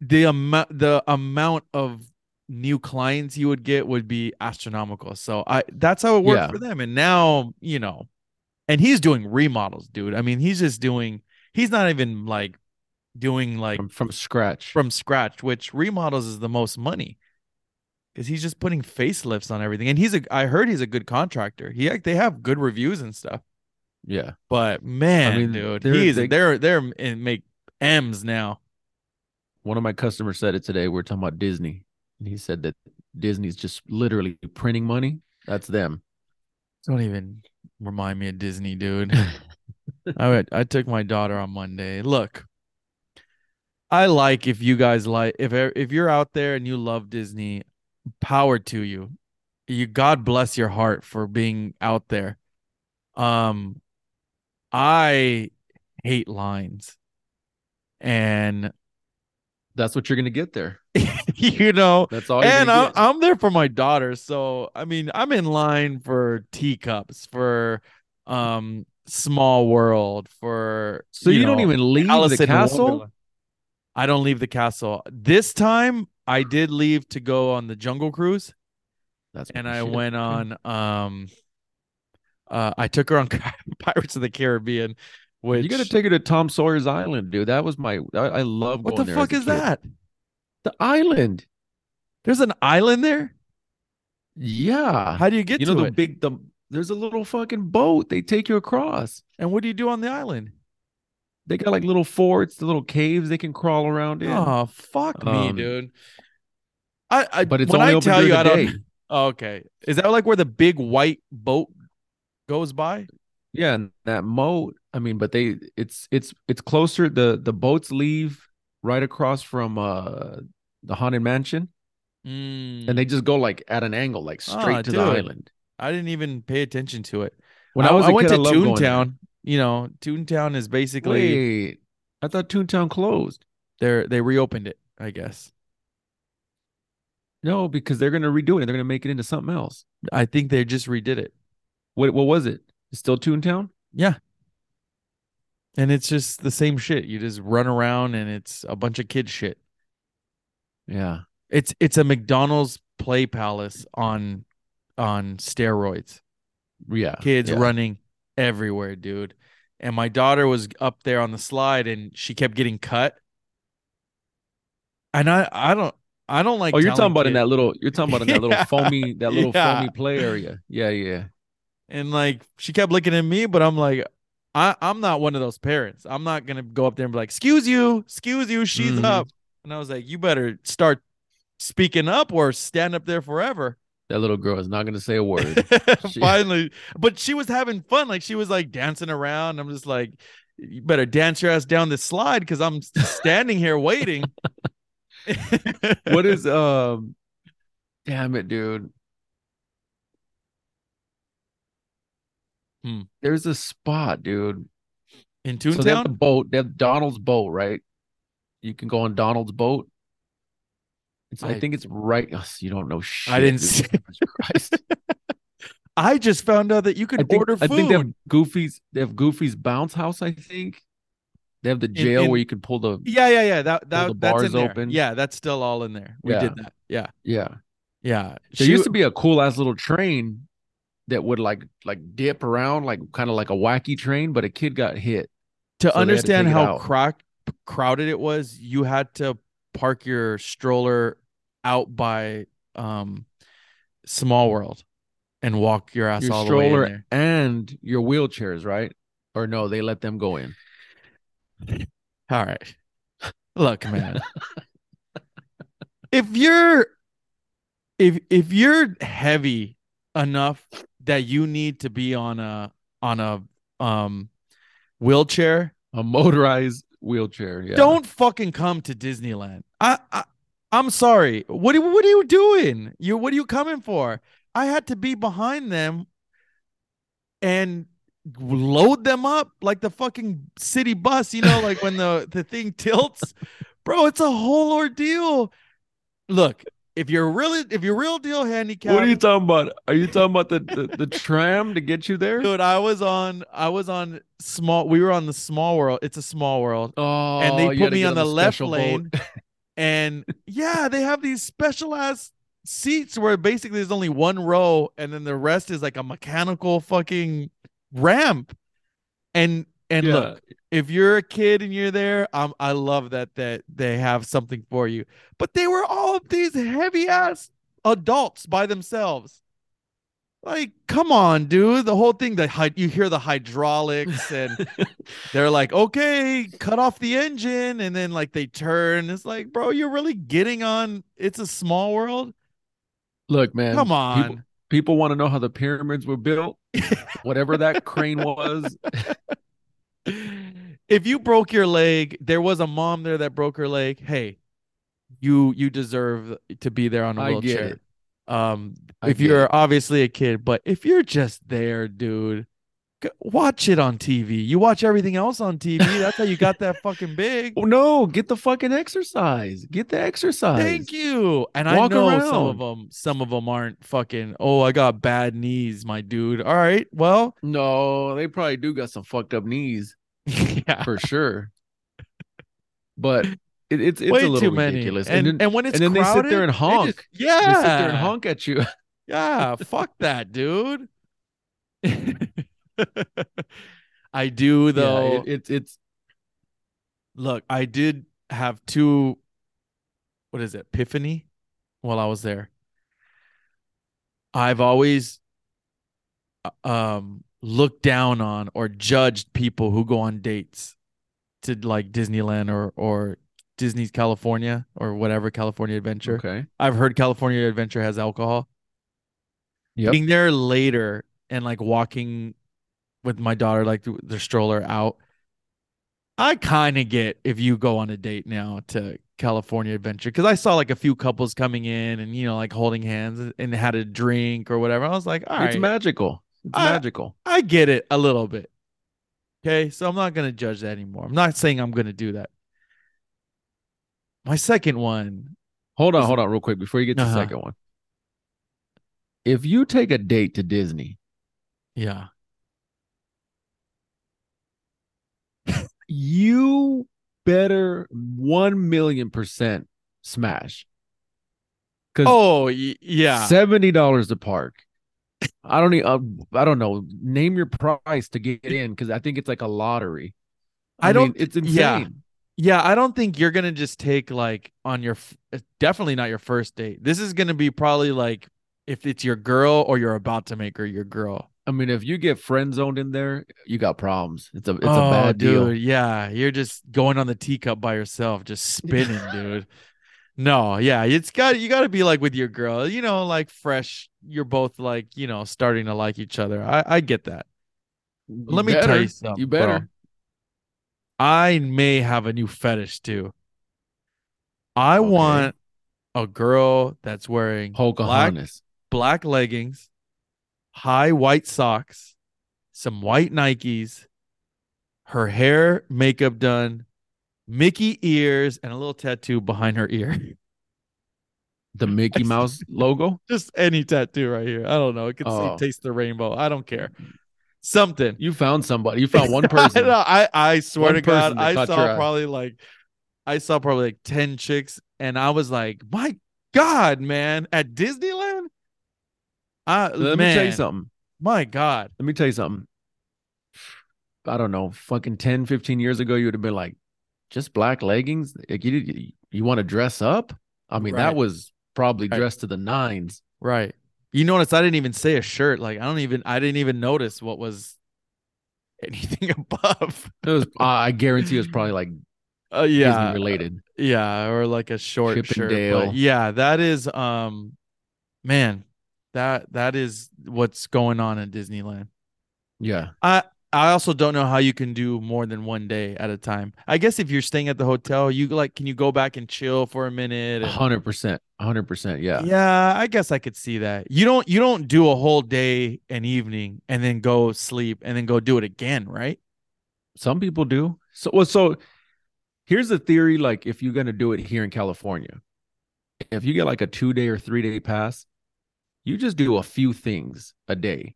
Speaker 1: the amount the amount of new clients you would get would be astronomical. So I that's how it worked
Speaker 2: Yeah.
Speaker 1: for them. And now, you know, and he's doing remodels, dude. I mean, he's just doing he's not even like doing like
Speaker 2: from, from scratch.
Speaker 1: from scratch, which remodels is the most money. Because he's just putting facelifts on everything. And he's a I heard he's a good contractor. He like they have good reviews and stuff.
Speaker 2: yeah.
Speaker 1: But man, I
Speaker 2: mean,
Speaker 1: dude, he's
Speaker 2: they-
Speaker 1: they're they're in make M's now.
Speaker 2: One of my customers said it today. We are talking about Disney. And he said that Disney's just literally printing money. That's them.
Speaker 1: Don't even remind me of Disney, dude. I I took my daughter on Monday. Look, I like if you guys like if if you're out there and you love Disney, power to you. You God bless your heart for being out there. Um I hate lines. And
Speaker 2: That's what you're gonna get there.
Speaker 1: you know,
Speaker 2: That's all.
Speaker 1: And I'm. I'm there for my daughter so i mean i'm in line for teacups for um small world for
Speaker 2: so you, don't even leave
Speaker 1: Alice
Speaker 2: the castle.
Speaker 1: Wonderland. I don't leave the castle this time i did leave to go on the jungle cruise
Speaker 2: That's
Speaker 1: and i went on um uh i took her on pirates of the caribbean which
Speaker 2: You got to take her to Tom Sawyer's Island, dude. That was my. I, I love
Speaker 1: what the fuck is
Speaker 2: kid.
Speaker 1: that
Speaker 2: The island.
Speaker 1: there's an island there
Speaker 2: Yeah.
Speaker 1: how do you get
Speaker 2: you
Speaker 1: to
Speaker 2: know the
Speaker 1: it
Speaker 2: big the there's a little fucking boat. They take you across.
Speaker 1: and what do you do on the island
Speaker 2: They got like little forts, the little caves they can crawl around in.
Speaker 1: Oh fuck me,
Speaker 2: Um,
Speaker 1: dude. I, I
Speaker 2: but it's
Speaker 1: when
Speaker 2: only
Speaker 1: I
Speaker 2: open
Speaker 1: tell
Speaker 2: during
Speaker 1: you I
Speaker 2: the
Speaker 1: don't.
Speaker 2: day.
Speaker 1: Oh, okay, is that like where the big white boat goes by?
Speaker 2: Yeah, and that moat. I mean, but they it's it's it's closer. The the boats leave right across from uh the haunted mansion,
Speaker 1: Mm,
Speaker 2: and they just go like at an angle, like straight
Speaker 1: Ah,
Speaker 2: to the island.
Speaker 1: I didn't even pay attention to it.
Speaker 2: When I, was a
Speaker 1: went
Speaker 2: kid, I
Speaker 1: to
Speaker 2: going.
Speaker 1: Toontown. You know, Toontown is basically
Speaker 2: Wait, I thought Toontown closed.
Speaker 1: They're they reopened it. I guess.
Speaker 2: No, because they're gonna redo it. They're gonna make it into something else.
Speaker 1: I think they just redid it.
Speaker 2: What what was it? It's still Toontown?
Speaker 1: Yeah. And it's just the same shit. You just run around and it's a bunch of kid shit.
Speaker 2: Yeah.
Speaker 1: It's it's a McDonald's play palace on on steroids.
Speaker 2: Yeah.
Speaker 1: Kids
Speaker 2: yeah.
Speaker 1: running everywhere, dude. And my daughter was up there on the slide and she kept getting cut. And I I don't I don't like
Speaker 2: Oh, you're talking about in that little you're talking about in that
Speaker 1: Yeah.
Speaker 2: little foamy that little
Speaker 1: Yeah.
Speaker 2: foamy play area. Yeah, yeah.
Speaker 1: and like she kept looking at me, but I'm like, I, I'm not one of those parents. I'm not gonna go up there and be like, excuse you, excuse you, she's
Speaker 2: Mhm.
Speaker 1: up. And I was like, you better start speaking up or stand up there forever.
Speaker 2: That little girl is not gonna say a word.
Speaker 1: Finally, but she was having fun. Like she was like dancing around. I'm just like, you better dance your ass down the slide because I'm standing here waiting.
Speaker 2: what is um damn it, dude.
Speaker 1: Hmm.
Speaker 2: There's a spot, dude.
Speaker 1: in
Speaker 2: So they have the boat. They have Donald's boat, right? You can go on Donald's boat. I,
Speaker 1: I-
Speaker 2: think it's right. ugh, you don't know shit.
Speaker 1: I
Speaker 2: didn't
Speaker 1: see-
Speaker 2: Christ.
Speaker 1: I just found out that you
Speaker 2: I
Speaker 1: could
Speaker 2: think,
Speaker 1: order
Speaker 2: I think they have Goofy's. They have Goofy's bounce house. I think they have the jail
Speaker 1: in-
Speaker 2: where you can pull the.
Speaker 1: Yeah, yeah, yeah. That that
Speaker 2: the
Speaker 1: that's in
Speaker 2: bars
Speaker 1: there.
Speaker 2: open.
Speaker 1: Yeah, that's still all in there. We
Speaker 2: Yeah.
Speaker 1: did that. Yeah,
Speaker 2: Yeah,
Speaker 1: yeah.
Speaker 2: there
Speaker 1: She-
Speaker 2: used to be a cool ass little train that would like like dip around like kind of like a wacky train, but a kid got hit.
Speaker 1: to
Speaker 2: so had to
Speaker 1: understand how crack, crowded it was. You had to park your stroller out by um, Small World and walk your ass
Speaker 2: Your
Speaker 1: all the way in
Speaker 2: stroller
Speaker 1: there.
Speaker 2: and your wheelchairs, right? Or no, they let them go in.
Speaker 1: All right, look, man. if you're if if you're heavy enough that you need to be on a on a um wheelchair
Speaker 2: A motorized wheelchair. Yeah.
Speaker 1: don't fucking come to Disneyland. I, I I'm sorry. What are, what are you doing? You what are you coming for? I had to be behind them and load them up like the fucking city bus, you know, like when the the thing tilts. Bro, it's a whole ordeal. Look, if you're really if you're real deal handicap,
Speaker 2: What are you talking about? Are you talking about the, the, the tram to get you there?
Speaker 1: dude, I was on I was on small. We were on the small world. It's a small world,
Speaker 2: Oh,
Speaker 1: and they put me on the left lane. and yeah, they have these special ass seats where basically there's only one row, and then the rest is like a mechanical fucking ramp. And and
Speaker 2: Yeah.
Speaker 1: look, if you're a kid and you're there, um, I love that that they have something for you. But they were all of these heavy ass adults by themselves. Like, come on, dude. The whole thing, hy- you hear the hydraulics, and they're like, okay, cut off the engine, and then like they turn. It's like, bro, you're really getting on. It's a small world.
Speaker 2: Look, man.
Speaker 1: Come
Speaker 2: People,
Speaker 1: on.
Speaker 2: people want to know how the pyramids were built. Whatever that crane was.
Speaker 1: if you broke your leg, there was a mom there that broke her leg. Hey, you you deserve to be there on a wheelchair. Um,
Speaker 2: I
Speaker 1: if you're
Speaker 2: it.
Speaker 1: obviously a kid, but if you're just there, dude, watch it on TV. You watch everything else on TV. That's how you got that fucking big.
Speaker 2: Oh no, get the fucking exercise. Get the exercise.
Speaker 1: Thank you. And I
Speaker 2: Walk
Speaker 1: know some of them, some of them aren't fucking. Oh, I got bad knees, my dude. All right, well,
Speaker 2: No, they probably do got some fucked up knees
Speaker 1: yeah,
Speaker 2: for sure. But it, it's it's
Speaker 1: way
Speaker 2: a little ridiculous.
Speaker 1: And and,
Speaker 2: then,
Speaker 1: when it's
Speaker 2: and then they sit there
Speaker 1: crowded,
Speaker 2: and honk.
Speaker 1: just- yeah,
Speaker 2: they sit there and honk at you.
Speaker 1: Yeah, fuck that, dude. I do though.
Speaker 2: yeah, it, it's it's
Speaker 1: Look, I did have two. What is it? Epiphany. While I was there, I've always uh, um looked down on or judged people who go on dates to like Disneyland or or Disney's California or whatever California Adventure.
Speaker 2: okay.
Speaker 1: I've heard California Adventure has alcohol.
Speaker 2: Yep.
Speaker 1: Being there later and like walking with my daughter, like th- the stroller out, I kind of get if you go on a date now to California Adventure because I saw like a few couples coming in and you know like holding hands and had a drink or whatever. I was like, all
Speaker 2: it's magical. It's
Speaker 1: I-
Speaker 2: magical.
Speaker 1: I get it a little bit. Okay, so I'm not gonna judge that anymore. I'm not saying I'm gonna do that. My second one,
Speaker 2: Hold on, hold on, real quick before you get to
Speaker 1: Uh-huh.
Speaker 2: the second one. If you take a date to Disney,
Speaker 1: yeah,
Speaker 2: you better one million percent smash. Because
Speaker 1: oh y- yeah,
Speaker 2: seventy dollars to park. I don't need. Uh, I don't know. Name your price to get in because I think it's like a lottery.
Speaker 1: I
Speaker 2: mean,
Speaker 1: don't-
Speaker 2: It's insane.
Speaker 1: yeah. Yeah, I don't think you're gonna just take like on your uh, definitely not your first date. This is gonna be probably like if it's your girl or you're about to make her your girl.
Speaker 2: I mean, if you get friend zoned in there, you got problems. It's a it's
Speaker 1: oh,
Speaker 2: a bad
Speaker 1: dude,
Speaker 2: deal.
Speaker 1: yeah, you're just going on the teacup by yourself, just spinning, dude. No, yeah, it's got you got to be like with your girl, you know, like fresh. You're both like you know starting to like each other. I I get that.
Speaker 2: You
Speaker 1: Let me tell you something.
Speaker 2: You
Speaker 1: bro. I may have a new fetish too. I
Speaker 2: Okay.
Speaker 1: want a girl that's wearing black
Speaker 2: Pocahontas.
Speaker 1: black leggings, high white socks, some white Nikes, her hair, makeup done, Mickey ears, and a little tattoo behind her ear.
Speaker 2: The Mickey Mouse logo.
Speaker 1: Just any tattoo right here. I don't know. It could
Speaker 2: Oh.
Speaker 1: taste the rainbow. I don't care. Something.
Speaker 2: You found somebody. You found one person.
Speaker 1: I, know, I, I swear
Speaker 2: One
Speaker 1: to God, I saw probably like I saw probably like 10 chicks, and I was like, my God, man, at Disneyland? I,
Speaker 2: Let me tell you something.
Speaker 1: My God.
Speaker 2: Let me tell you something. I don't know, fucking 10, 15 years ago, you would have been like, just black leggings? Like you, you, you want to dress up? I mean,
Speaker 1: Right.
Speaker 2: that was probably
Speaker 1: Right.
Speaker 2: dressed to the nines.
Speaker 1: Right. You notice I didn't even say a shirt. Like I don't even I didn't even notice what was anything above.
Speaker 2: It was, I I guarantee it was probably like
Speaker 1: Uh, yeah.
Speaker 2: Disney related.
Speaker 1: Yeah, or like a short shirt. Yeah, that is um man, that that is what's going on in Disneyland.
Speaker 2: Yeah.
Speaker 1: I I also don't know how you can do more than one day at a time. I guess if you're staying at the hotel, you like can you go back and chill for a minute?
Speaker 2: 100%. 100%. Yeah.
Speaker 1: yeah, I guess I could see that. You don't you don't do a whole day and evening and then go sleep and then go do it again, right?
Speaker 2: Some people do. So, well, so here's the theory like, if you're going to do it here in California, if you get like a two day or three day pass, you just do a few things a day.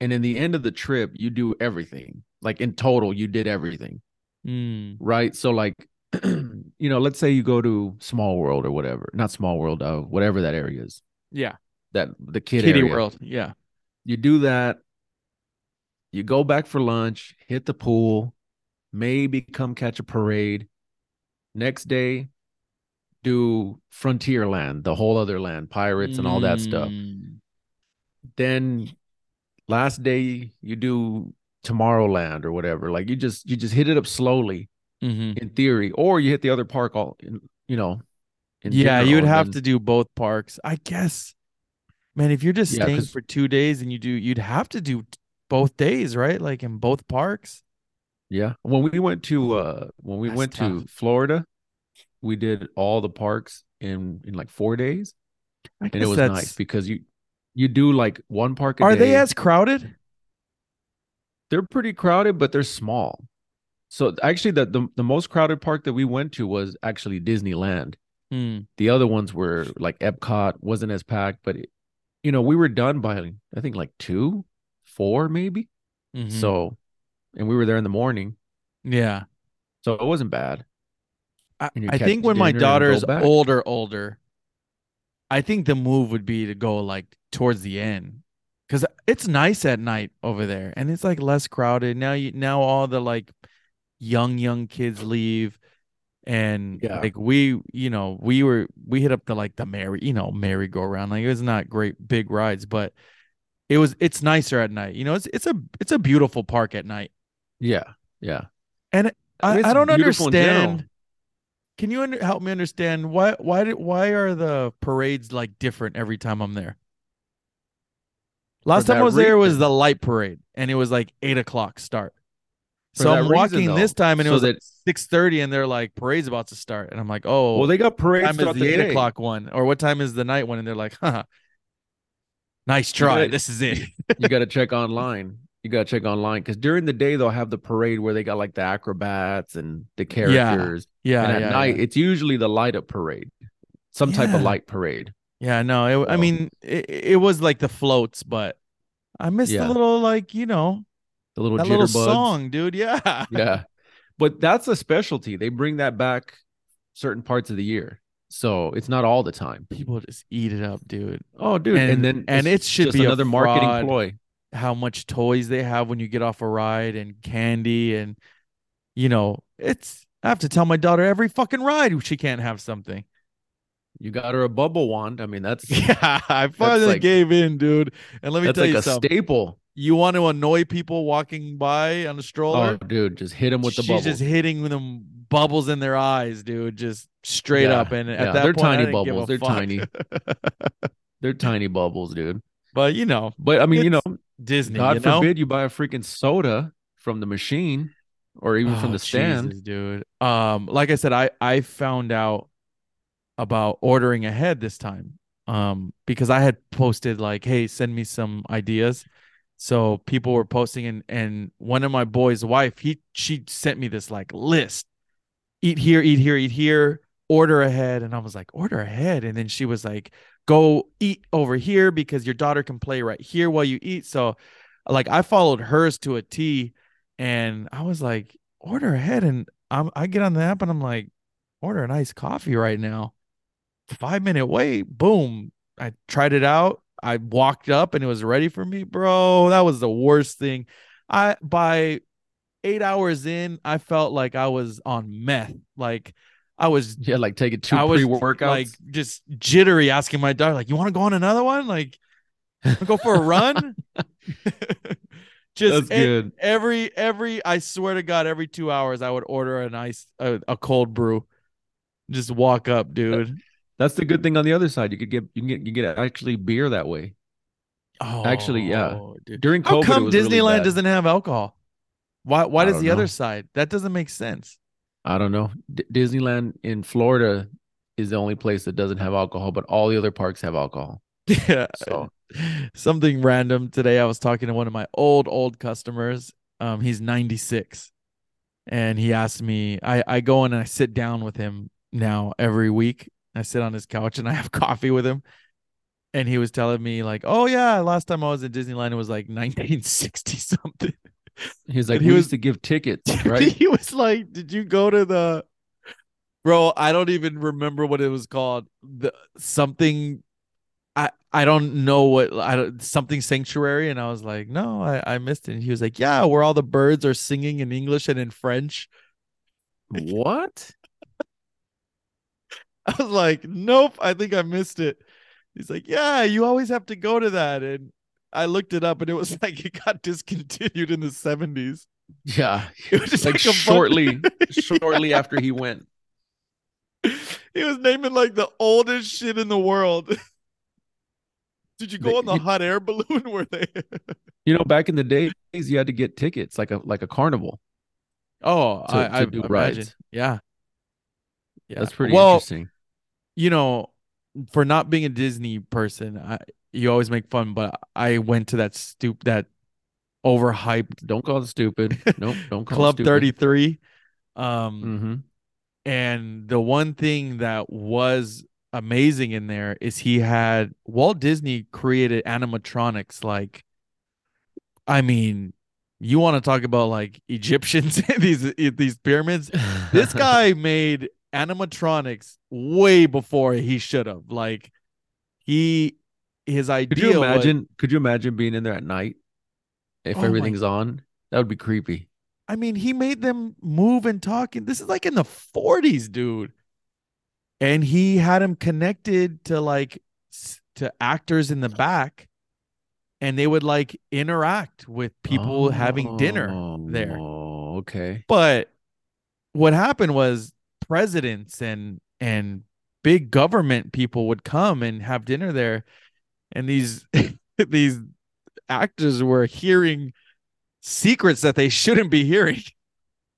Speaker 2: And in the end of the trip, you do everything. Like in total, you did everything.
Speaker 1: Mm.
Speaker 2: Right. So like, you know, let's say you go to Small World or whatever. Not Small World, uh, whatever that area is.
Speaker 1: Yeah.
Speaker 2: That the kid
Speaker 1: Kitty
Speaker 2: area.
Speaker 1: World. Yeah.
Speaker 2: You do that. You go back for lunch, hit the pool, maybe come catch a parade. Next day, do Frontierland, the whole other land, pirates and all that stuff.
Speaker 1: Mm.
Speaker 2: Then last day you do Tomorrowland or whatever. Like you just you just hit it up slowly
Speaker 1: Mhm.
Speaker 2: in theory, or you hit the other park all in, you know.
Speaker 1: Yeah, you would have
Speaker 2: then-
Speaker 1: to do both parks. I guess. Man, if you're just
Speaker 2: Yeah,
Speaker 1: staying for 2 days and you do you'd have to do both days, right? Like in both parks.
Speaker 2: Yeah. When we went to uh when we
Speaker 1: That's
Speaker 2: went to. Florida, we did all the parks in in like 4 days
Speaker 1: I
Speaker 2: and it was
Speaker 1: that's
Speaker 2: nice because you you do like one park a
Speaker 1: Are they as crowded?
Speaker 2: they're pretty crowded but they're small. So actually the, the the most crowded park that we went to was actually Disneyland.
Speaker 1: Hmm.
Speaker 2: The other ones were like Epcot wasn't as packed but it, you know, we were done by I think like 2, 4 maybe.
Speaker 1: Mhm.
Speaker 2: So and we were there in the morning.
Speaker 1: yeah.
Speaker 2: So it wasn't bad.
Speaker 1: I, I think when my
Speaker 2: dinner and go
Speaker 1: daughter's older, older, I think the move would be to go like towards the end, because it's nice at night over there, and it's like less crowded. Now you now all the like young young kids leave, and
Speaker 2: Yeah.
Speaker 1: like we, you know, we were we hit up the like the merry, you know, merry go round. Like it was not great big rides, but it was it's nicer at night. You know, it's it's a it's a beautiful park at night.
Speaker 2: Yeah. Yeah.
Speaker 1: And I,
Speaker 2: mean,
Speaker 1: I don't
Speaker 2: beautiful in general.
Speaker 1: understand. Can you under, help me understand why why did why are the parades like different every time I'm there? Last time I was there was the light parade, and it was like eight o'clock start.
Speaker 2: For
Speaker 1: so I'm
Speaker 2: reason,
Speaker 1: walking this time, and it
Speaker 2: so
Speaker 1: was
Speaker 2: that-
Speaker 1: six thirty, and they're like parade's about to start, and I'm like, oh,
Speaker 2: Well, they got
Speaker 1: what
Speaker 2: parades
Speaker 1: time is the
Speaker 2: the
Speaker 1: eight
Speaker 2: day.
Speaker 1: o'clock one, or what time is the night one? And they're like, huh, nice try,
Speaker 2: gotta-
Speaker 1: this is it.
Speaker 2: you got to check online. You got to check online because during the day they'll have the parade where they got like the acrobats and the characters.
Speaker 1: yeah,
Speaker 2: and at
Speaker 1: yeah,
Speaker 2: night,
Speaker 1: yeah.
Speaker 2: it's usually the light up parade, some type of light parade.
Speaker 1: Yeah, no, it, I mean, it, it was like the floats, but I missed
Speaker 2: Yeah.
Speaker 1: the little like you know
Speaker 2: The little
Speaker 1: little song, dude. Yeah,
Speaker 2: Yeah, but that's a specialty. They bring that back certain parts of the year, so it's not all the time.
Speaker 1: people just eat it up, dude.
Speaker 2: Oh, dude, and,
Speaker 1: And-
Speaker 2: then
Speaker 1: and it should
Speaker 2: just
Speaker 1: be
Speaker 2: another marketing ploy.
Speaker 1: How much toys they have when you get off a ride and candy and you know it's. I have to tell my daughter every fucking ride she can't have something.
Speaker 2: You got her a bubble wand. I mean, that's
Speaker 1: Yeah, I finally
Speaker 2: like-
Speaker 1: gave in, dude. And let me
Speaker 2: that's
Speaker 1: tell
Speaker 2: like
Speaker 1: you
Speaker 2: a
Speaker 1: something.
Speaker 2: staple.
Speaker 1: you want to annoy people walking by on a stroller?
Speaker 2: Oh, dude, just hit them with the
Speaker 1: she's
Speaker 2: bubble.
Speaker 1: just hitting them bubbles in their eyes, dude, just straight
Speaker 2: Yeah,
Speaker 1: up. And at that
Speaker 2: they're
Speaker 1: point,
Speaker 2: tiny bubbles. They're
Speaker 1: fuck.
Speaker 2: tiny. They're tiny bubbles, dude.
Speaker 1: but you know,
Speaker 2: But I mean, you know,
Speaker 1: Disney.
Speaker 2: God
Speaker 1: you know?
Speaker 2: forbid you buy a freaking soda from the machine or even from
Speaker 1: Oh,
Speaker 2: the stand.
Speaker 1: Jesus, dude. Um, like I said, I I found out about ordering ahead this time. Um, because I had posted like, hey, send me some ideas. So people were posting and and one of my boys' wife, he she sent me this like list. Eat here, eat here, eat here, order ahead. And I was like, order ahead. And then she was like, go eat over here because your daughter can play right here while you eat. So like I followed hers to a T and I was like, order ahead. And I'm I get on the app and I'm like, order an iced coffee right now. Five minute wait, boom. I tried it out. I walked up and it was ready for me, bro. That was the worst thing. I by eight hours in, I felt like I was on meth. Like I was
Speaker 2: Yeah, like taking two
Speaker 1: I was
Speaker 2: pre workouts.
Speaker 1: like just jittery asking my daughter, like, you want to go on another one? Like, go for a run? just
Speaker 2: That's good.
Speaker 1: every every I swear to God, every two hours I would order a nice a, a cold brew. Just walk up, dude.
Speaker 2: That's the good thing on the other side. You could get you can get you get actually beer that way.
Speaker 1: Oh,
Speaker 2: Actually, yeah.
Speaker 1: Oh, dude.
Speaker 2: During
Speaker 1: How
Speaker 2: COVID,
Speaker 1: come
Speaker 2: was really
Speaker 1: Disneyland
Speaker 2: bad.
Speaker 1: doesn't have alcohol? Why why
Speaker 2: I
Speaker 1: does the other side? That doesn't make sense.
Speaker 2: I don't know. D- Disneyland in Florida is the only place that doesn't have alcohol, but all the other parks have alcohol.
Speaker 1: Yeah.
Speaker 2: So
Speaker 1: Something random today. I was talking to one of my old, old customers. Um, he's 96. And he asked me, I, I go in and I sit down with him now every week I sit on his couch and I have coffee with him. And he was telling me, like, oh, yeah, last time I was at Disneyland, it was like 1960 something.
Speaker 2: He was like,
Speaker 1: And
Speaker 2: he
Speaker 1: he
Speaker 2: used
Speaker 1: was-
Speaker 2: to give tickets, right?
Speaker 1: he was like, did you go to the, bro? I don't even remember what it was called. The something, I I don't know what I don't something sanctuary. And I was like, no, I I missed it. And he was like, yeah, where all the birds are singing in English and in French.
Speaker 2: what?
Speaker 1: I was like, nope, I think I missed it. He's like, yeah, you always have to go to that. And I looked it up and it was like it got discontinued in the 70s.
Speaker 2: Yeah,
Speaker 1: It was just
Speaker 2: like
Speaker 1: like,
Speaker 2: shortly, shortly after he went.
Speaker 1: he was naming like the oldest shit in the world. Did you go on the
Speaker 2: you-
Speaker 1: hot air balloon where they
Speaker 2: You know, back in the days, you had to get tickets, like a like a carnival.
Speaker 1: Oh,
Speaker 2: To-
Speaker 1: I,
Speaker 2: to
Speaker 1: I
Speaker 2: do rides.
Speaker 1: Yeah. Yeah.
Speaker 2: That's pretty
Speaker 1: well,
Speaker 2: interesting.
Speaker 1: you know, for not being a Disney person, I you always make fun, but I went to that stoop that overhyped
Speaker 2: Don't call it stupid. Nope, don't call
Speaker 1: Club 33. Um
Speaker 2: Mm-hmm.
Speaker 1: and the one thing that was amazing in there is he had Walt Disney created animatronics like I mean, you want to talk about like Egyptians these these pyramids? This guy made animatronics way before he should have. Like he his idea
Speaker 2: Could you
Speaker 1: was-
Speaker 2: imagine? Could you imagine being in there at night if
Speaker 1: Oh my-
Speaker 2: everything's on? That would be creepy.
Speaker 1: I mean, he made them move and talk. And this is like in the 40s, dude. And he had him connected to like to actors in the back, and they would like interact with people having dinner there.
Speaker 2: Oh, okay.
Speaker 1: But what happened was presidents and and big government people would come and have dinner there, and these these actors were hearing secrets that they shouldn't be hearing.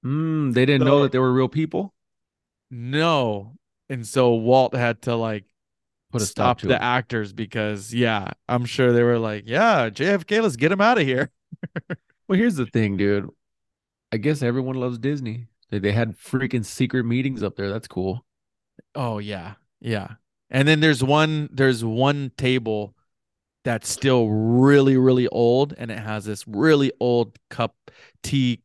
Speaker 2: Mm, they didn't know that they were real people.
Speaker 1: No. And so Walt had to like
Speaker 2: Put a
Speaker 1: stop
Speaker 2: stop to
Speaker 1: the
Speaker 2: it.
Speaker 1: actors because yeah, I'm sure they were like, yeah, JFK, let's get him out of here.
Speaker 2: Well, here's the thing, dude. I guess everyone loves Disney. They, they had freaking secret meetings up there. That's cool.
Speaker 1: Oh yeah. Yeah. And then there's one there's one table that's still really really old and it has this really old cup tea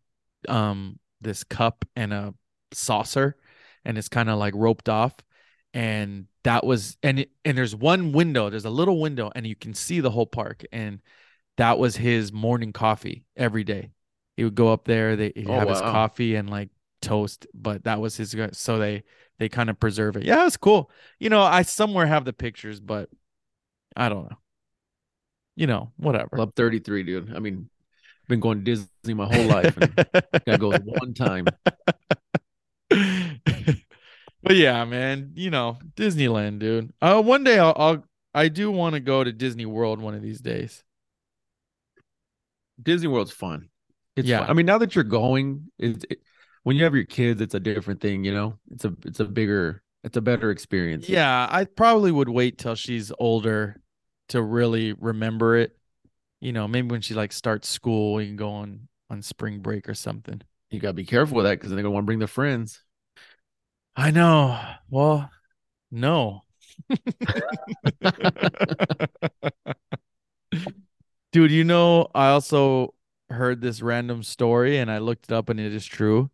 Speaker 1: um this cup and a saucer and it's kind of like roped off and that was and it, and there's one window there's a little window and you can see the whole park and that was his morning coffee every day. He would go up there they he'd
Speaker 2: Oh,
Speaker 1: have his coffee and like toast but that was his so they they kind of preserve it. Yeah it's cool. You know i somewhere have the pictures but i don't know you know whatever
Speaker 2: Club 33, dude. I mean, been going to Disney my whole life. And that goes one time.
Speaker 1: but yeah, man, you know, Disneyland, dude. Uh, one day I'll, I'll I do want to go to Disney World one of these days.
Speaker 2: Disney World's fun. It's
Speaker 1: Yeah.
Speaker 2: fun. I mean, now that you're going, it's it, when you have your kids, it's a different thing. You know, it's a it's a bigger, it's a better experience.
Speaker 1: Yeah, I probably would wait till she's older to really remember it. You know, maybe when she like starts school, we can go on on spring break or something.
Speaker 2: you gotta be careful with that because they're gonna want to bring their friends.
Speaker 1: I know. Well, no. Dude, you know, I also heard this random story and I looked it up and it is true.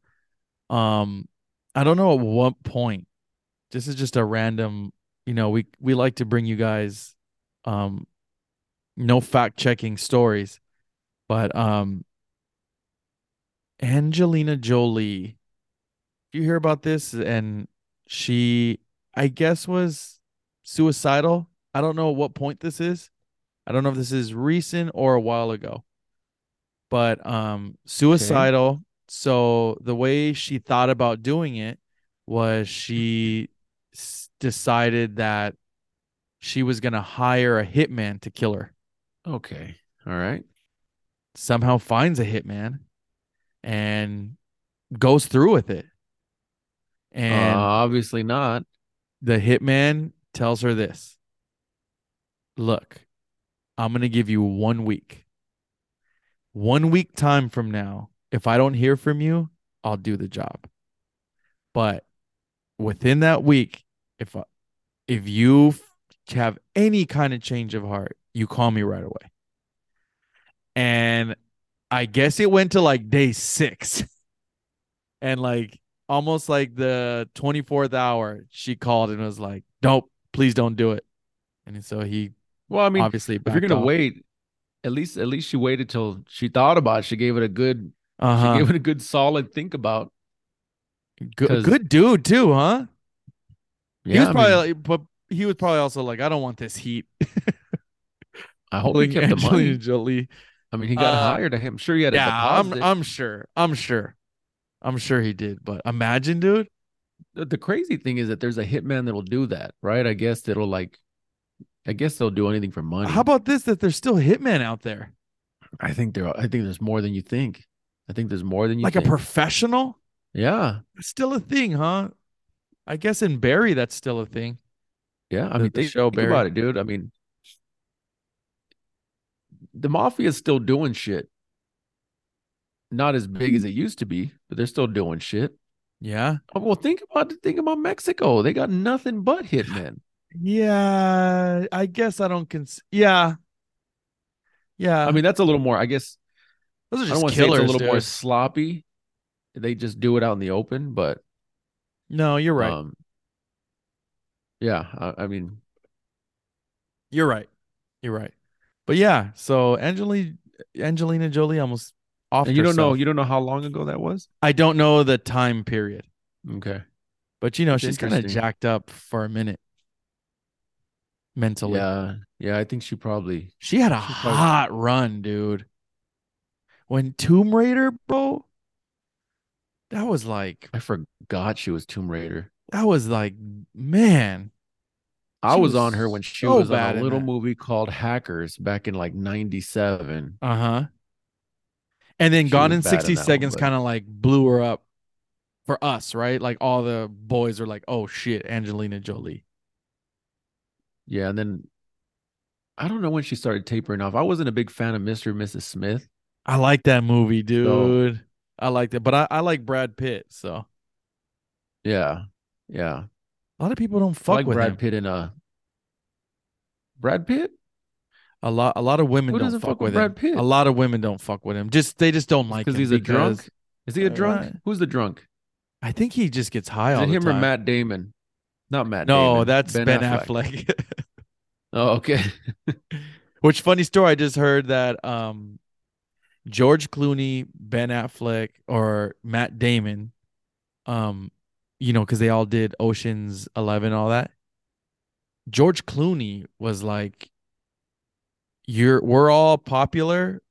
Speaker 1: Um, I don't know at what point. This is just a random, you know, we we like to bring you guys um no fact checking stories. But um Angelina Jolie you hear about this? And she i guess was suicidal. I don't know at what point this is. I don't know if this is recent or a while ago. But um suicidal. So the way she thought about doing it was she s- decided that she was going to hire a hitman to kill her.
Speaker 2: Okay, all right.
Speaker 1: somehow finds a hitman and goes through with it. And
Speaker 2: uh, obviously not.
Speaker 1: the hitman tells her this. Look i'm going to give you one week. One week time from now if i don't hear from you i'll do the job. But within that week if if you have any kind of change of heart, you call me right away. And I guess it went to like day six. And like almost like the 24th hour, she called and was like, Nope, please don't do it. And so he
Speaker 2: Well, I mean,
Speaker 1: obviously
Speaker 2: if you're gonna
Speaker 1: off.
Speaker 2: wait, at least at least she waited till she thought about it. She gave it a good she
Speaker 1: uh-huh.
Speaker 2: gave it a good solid think about.
Speaker 1: good, good dude too, huh?
Speaker 2: Yeah,
Speaker 1: he was
Speaker 2: I
Speaker 1: probably
Speaker 2: mean,
Speaker 1: like, but he was probably also like, I don't want this heat.
Speaker 2: I hope he kept the money.
Speaker 1: Jolie.
Speaker 2: I mean, he got
Speaker 1: Uh,
Speaker 2: hired. I'm sure he had a
Speaker 1: Yeah, I'm. I'm sure. I'm sure. I'm sure he did. But imagine, dude.
Speaker 2: the, the crazy thing is that there's a hitman that'll do that, right? I guess that'll like, I guess they'll do anything for money.
Speaker 1: How about this? That there's still hitmen out there,
Speaker 2: I think there. I think there's more than you think. I think there's more than you
Speaker 1: like
Speaker 2: think.
Speaker 1: a professional.
Speaker 2: yeah,
Speaker 1: still a thing, huh? I guess in Barry, that's still a thing.
Speaker 2: Yeah. I mean,
Speaker 1: the
Speaker 2: think,
Speaker 1: show
Speaker 2: think about it, dude. I mean, the mafia is still doing shit. Not as big as it used to be, but they're still doing shit.
Speaker 1: Yeah.
Speaker 2: Oh, Well, think about think about Mexico. They got nothing but hitmen.
Speaker 1: Yeah. I guess I don't cons. Yeah. Yeah.
Speaker 2: I mean, that's a little more. I guess
Speaker 1: those are
Speaker 2: I
Speaker 1: just
Speaker 2: don't want say
Speaker 1: killers.
Speaker 2: a little more sloppy. They just do it out in the open, but
Speaker 1: No, you're right.
Speaker 2: Um, yeah, I, I mean,
Speaker 1: You're right. You're right. But yeah, so Angelina Angelina Jolie almost off.
Speaker 2: you don't know you don't know how long ago that was.
Speaker 1: I don't know the time period,
Speaker 2: Okay,
Speaker 1: but you know she's kind of jacked up for a minute mentally.
Speaker 2: yeah, yeah. I think she probably
Speaker 1: She had a
Speaker 2: She probably-
Speaker 1: hot run, dude. When Tomb Raider, bro, that was like
Speaker 2: I forgot she was Tomb Raider.
Speaker 1: that was like man.
Speaker 2: I was,
Speaker 1: was
Speaker 2: on her when she
Speaker 1: so
Speaker 2: was on
Speaker 1: in
Speaker 2: a little movie called Hackers back in like '97.
Speaker 1: Uh huh. And then
Speaker 2: She
Speaker 1: Gone in
Speaker 2: bad in
Speaker 1: sixty seconds kind of like blew her up for us, right? Like all the boys are like, "Oh shit, Angelina Jolie."
Speaker 2: Yeah, and then I don't know when she started tapering off. I wasn't a big fan of Mr. and Mrs. Smith.
Speaker 1: I like that movie, dude. I like that, but I, I like Brad Pitt, so
Speaker 2: Yeah, yeah.
Speaker 1: A lot of people don't
Speaker 2: I
Speaker 1: fuck
Speaker 2: like
Speaker 1: with
Speaker 2: Brad
Speaker 1: him.
Speaker 2: Pitt in a Brad Pitt.
Speaker 1: A lot, a lot of women
Speaker 2: Who
Speaker 1: don't fuck,
Speaker 2: fuck with Brad
Speaker 1: him.
Speaker 2: Pitt?
Speaker 1: A lot of women don't fuck with him. Just they just don't like him Because
Speaker 2: he's a drunk. Is he a
Speaker 1: Uh,
Speaker 2: drunk?
Speaker 1: right.
Speaker 2: Who's the drunk?
Speaker 1: I think he just gets high
Speaker 2: Is
Speaker 1: all
Speaker 2: it him
Speaker 1: time.
Speaker 2: or Matt Damon? Not Matt.
Speaker 1: no,
Speaker 2: Damon.
Speaker 1: that's Ben, Affleck.
Speaker 2: Oh, okay.
Speaker 1: Which funny story? I just heard that um, George Clooney, Ben Affleck, or Matt Damon, um, you know, because they all did Ocean's Eleven, all that. George Clooney was like, "You're we're all popular,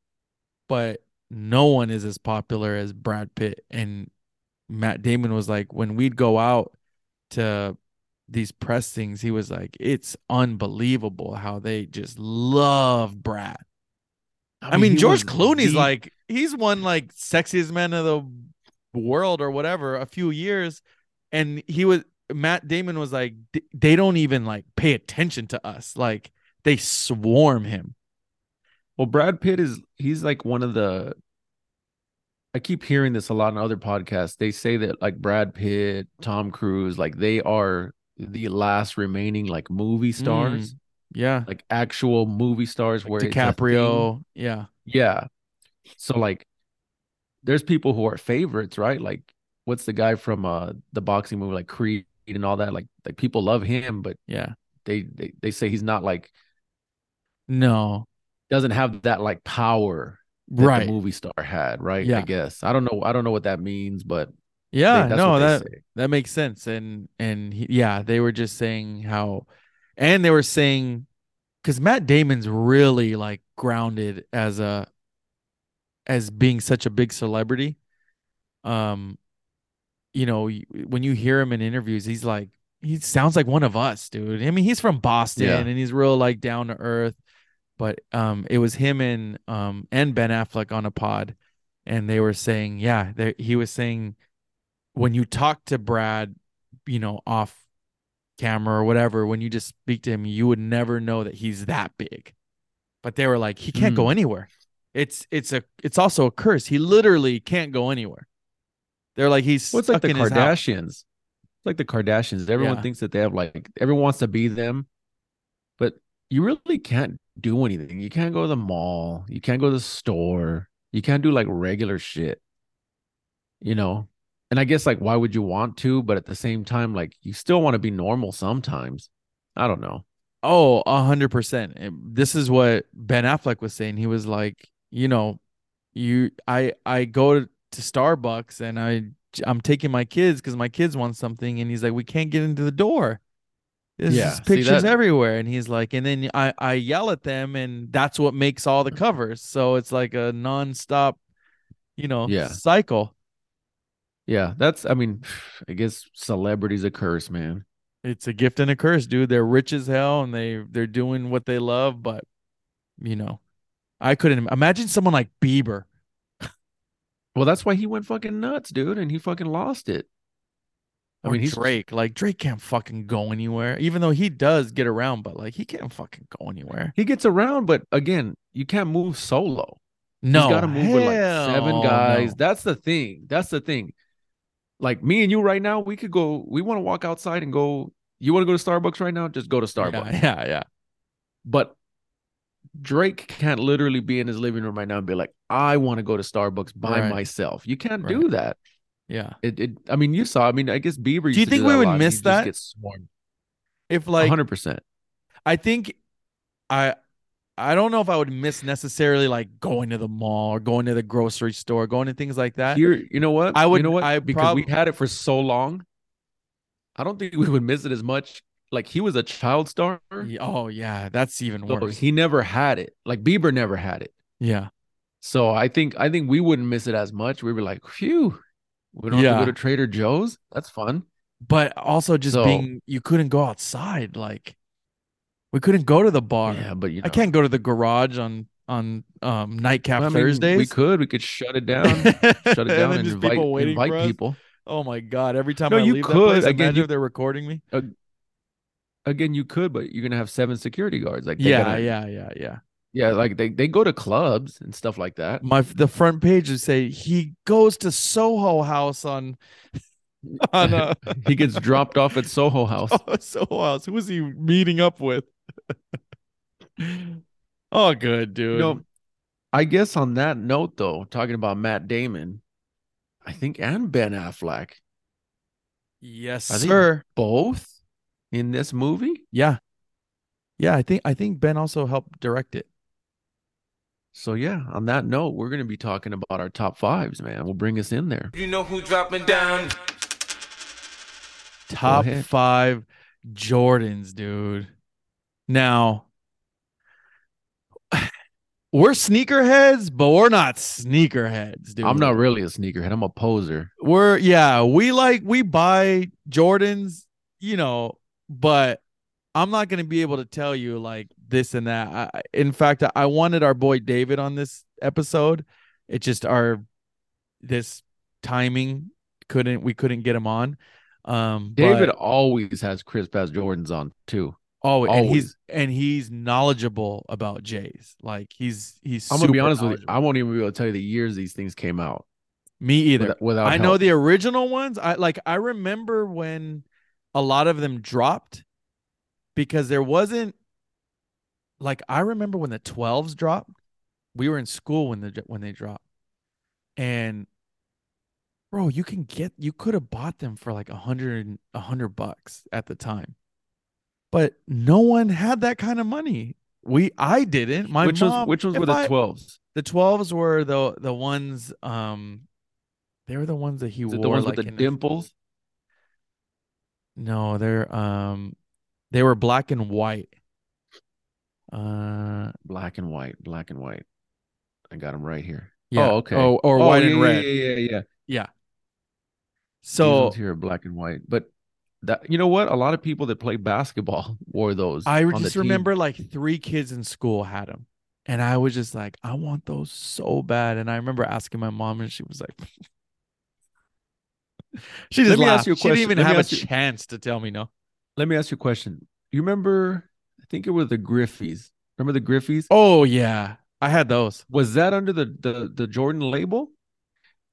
Speaker 1: but no one is as popular as Brad Pitt." And Matt Damon was like, when we'd go out to these press things, he was like, "It's unbelievable how they just love Brad." I mean,
Speaker 2: he
Speaker 1: George Clooney's
Speaker 2: the-
Speaker 1: like he's one like sexiest man of the world or whatever a few years, and he was Matt Damon was like they don't even like pay attention to us, like they swarm him.
Speaker 2: Well, Brad Pitt is he's like one of the I keep hearing this a lot in other podcasts. They say that like Brad Pitt, Tom Cruise, like they are the last remaining like movie mm, stars,
Speaker 1: Yeah,
Speaker 2: like actual movie stars where it's.
Speaker 1: DiCaprio. Yeah,
Speaker 2: Yeah. So like there's people who are favorites, right? Like what's the guy from uh the boxing movie like Creed and all that? Like like people love him, but
Speaker 1: yeah.
Speaker 2: they they, they say he's not like
Speaker 1: No,
Speaker 2: doesn't have that like power that
Speaker 1: right.
Speaker 2: the movie star had, right?
Speaker 1: Yeah.
Speaker 2: I guess. I don't know. I don't know what that means, but
Speaker 1: Yeah,
Speaker 2: that's
Speaker 1: no, that
Speaker 2: say.
Speaker 1: that makes sense. And and he, yeah, they were just saying how, and they were saying, because Matt Damon's really like grounded as a, as being such a big celebrity. Um, you know, when you hear him in interviews, he's like he sounds like one of us, dude. I mean, he's from Boston
Speaker 2: Yeah.
Speaker 1: and he's real like down to earth. But um, it was him and um and Ben Affleck on a pod, and they were saying, yeah, he was saying when you talk to Brad, you know, off camera or whatever, when you just speak to him, you would never know that he's that big. But they were like, he can't go anywhere. It's it's a it's also a curse. He literally can't go anywhere. They're like he's
Speaker 2: What's like the. Kardashians? It's like the Kardashians. Everyone
Speaker 1: Yeah.
Speaker 2: thinks that they have like everyone wants to be them, but you really can't do anything. You can't go to the mall. You can't go to the store. You can't do like regular shit. You know? And I guess like why would you want to? But at the same time, like you still want to be normal sometimes. I don't know.
Speaker 1: Oh, a hundred percent. Eh, this is what Ben Affleck was saying. He was like, you know, you, I, I go to, Starbucks and I, I'm taking my kids because my kids want something, and he's like, we can't get into the door. There's
Speaker 2: Yeah,
Speaker 1: pictures everywhere, and he's like, and then I, I yell at them, and that's what makes all the covers. So it's like a nonstop, you know,
Speaker 2: Yeah.
Speaker 1: cycle.
Speaker 2: Yeah, that's I mean, I guess celebrity's a curse, man.
Speaker 1: It's a gift and a curse, dude. They're rich as hell, and they they're doing what they love, but you know, I couldn't imagine someone like Bieber.
Speaker 2: Well, that's why he went fucking nuts, dude, and he fucking lost it. I mean, he's
Speaker 1: Drake. Like Drake can't fucking go anywhere, even though he does get around, but like he can't fucking go anywhere.
Speaker 2: he gets around, but again, you can't move solo.
Speaker 1: No,
Speaker 2: He's got to move with like seven guys.
Speaker 1: no.
Speaker 2: That's the thing. That's the thing. Like me and you right now, we could go. We want to walk outside and go. You want to go to Starbucks right now? Just go to Starbucks.
Speaker 1: Yeah, yeah, yeah.
Speaker 2: But Drake can't literally be in his living room right now and be like, "I want to go to Starbucks by
Speaker 1: Right.
Speaker 2: myself." You can't
Speaker 1: Right.
Speaker 2: do that.
Speaker 1: Yeah.
Speaker 2: It, it. I mean, you saw. I mean, I guess Bieber. Do
Speaker 1: you think
Speaker 2: that
Speaker 1: we would miss
Speaker 2: he'd
Speaker 1: that? If like
Speaker 2: hundred percent.
Speaker 1: I think I I don't know if I would miss necessarily like going to the mall or going to the grocery store, going to things like that.
Speaker 2: Here, you know what?
Speaker 1: I would-
Speaker 2: You know what?
Speaker 1: I
Speaker 2: because we
Speaker 1: prob-
Speaker 2: had it for so long. I don't think we would miss it as much. Like he was a child star,
Speaker 1: Oh yeah, that's even
Speaker 2: so
Speaker 1: worse.
Speaker 2: he never had it. Like Bieber never had it.
Speaker 1: yeah.
Speaker 2: So I think I think we wouldn't miss it as much. We were like, phew, we don't have to go to Trader Joe's. That's fun.
Speaker 1: But also just
Speaker 2: So-
Speaker 1: being you couldn't go outside. Like we couldn't go to the bar.
Speaker 2: Yeah, but you know,
Speaker 1: I can't go to the garage on on um nightcap
Speaker 2: I mean,
Speaker 1: Thursdays.
Speaker 2: We could. We could shut it down. shut it down and,
Speaker 1: just
Speaker 2: invite,
Speaker 1: people
Speaker 2: invite people.
Speaker 1: Oh my god! Every time
Speaker 2: No,
Speaker 1: I
Speaker 2: you
Speaker 1: leave that
Speaker 2: could.
Speaker 1: place,
Speaker 2: Again,
Speaker 1: imagine
Speaker 2: you-
Speaker 1: if they're recording me.
Speaker 2: Again, you could, but you're gonna have seven security guards. Like they
Speaker 1: Yeah,
Speaker 2: gotta-
Speaker 1: yeah, yeah, yeah.
Speaker 2: yeah. Like they they go to clubs and stuff like that.
Speaker 1: My the front page would say he goes to Soho House on on uh,
Speaker 2: he gets dropped off at Soho House.
Speaker 1: oh, Soho House. Who is he meeting up with? oh, good dude.
Speaker 2: You know, I guess on that note, though, talking about Matt Damon, I think and Ben Affleck,
Speaker 1: yes, sir.
Speaker 2: both in this movie.
Speaker 1: Yeah, yeah. I think I think Ben also helped direct it.
Speaker 2: So yeah, on that note, we're gonna be talking about our top fives, man. We'll bring us in there.
Speaker 3: You know who dropping down?
Speaker 1: Top five Jordans, dude. Now, we're sneakerheads, but we're not sneakerheads, dude.
Speaker 2: I'm not really a sneakerhead. I'm a poser.
Speaker 1: We're yeah, we like we buy Jordans, you know, but I'm not gonna be able to tell you like this and that. I, in fact, I wanted our boy David on this episode. It just our this timing couldn't we couldn't get him on. Um,
Speaker 2: David
Speaker 1: but-
Speaker 2: always has crisp ass Jordans on too.
Speaker 1: Oh, and he's and he's knowledgeable about Jays. Like he's he's.
Speaker 2: I'm gonna be honest with you. I won't even be able to tell you the years these things came out.
Speaker 1: Me either.
Speaker 2: Without, without
Speaker 1: I know the original ones. I like. I remember when a lot of them dropped because there wasn't. Like I remember when the twelves dropped. We were in school when the when they dropped, and bro, you can get you could have bought them for like a hundred a hundred bucks at the time, but no one had that kind of money. We I didn't. My
Speaker 2: which
Speaker 1: mom,
Speaker 2: was which was with the twelves.
Speaker 1: the 12s were the the ones um they were the ones that he wore
Speaker 2: the ones
Speaker 1: like
Speaker 2: with the
Speaker 1: in his-
Speaker 2: dimples?
Speaker 1: No they're um they were black and white uh
Speaker 2: Black and white, black and white. I got them right here.
Speaker 1: yeah
Speaker 2: Oh, okay.
Speaker 1: oh, or
Speaker 2: Oh,
Speaker 1: white
Speaker 2: yeah,
Speaker 1: and
Speaker 2: yeah,
Speaker 1: red
Speaker 2: Yeah, yeah, yeah.
Speaker 1: yeah so
Speaker 2: here are black and white. But that you know what? A lot of people that play basketball wore those.
Speaker 1: i
Speaker 2: on the
Speaker 1: just remember like three kids in school had them and i was just like i want those so bad and i remember asking my mom and she was like she just
Speaker 2: Let me ask
Speaker 1: laughed.
Speaker 2: you a
Speaker 1: she didn't even
Speaker 2: Let
Speaker 1: have a
Speaker 2: you-
Speaker 1: chance to tell me no
Speaker 2: Let me ask you a question. You remember? I think it was the Griffeys. Remember the Griffeys?
Speaker 1: oh yeah i had those
Speaker 2: Was that under the the the Jordan label?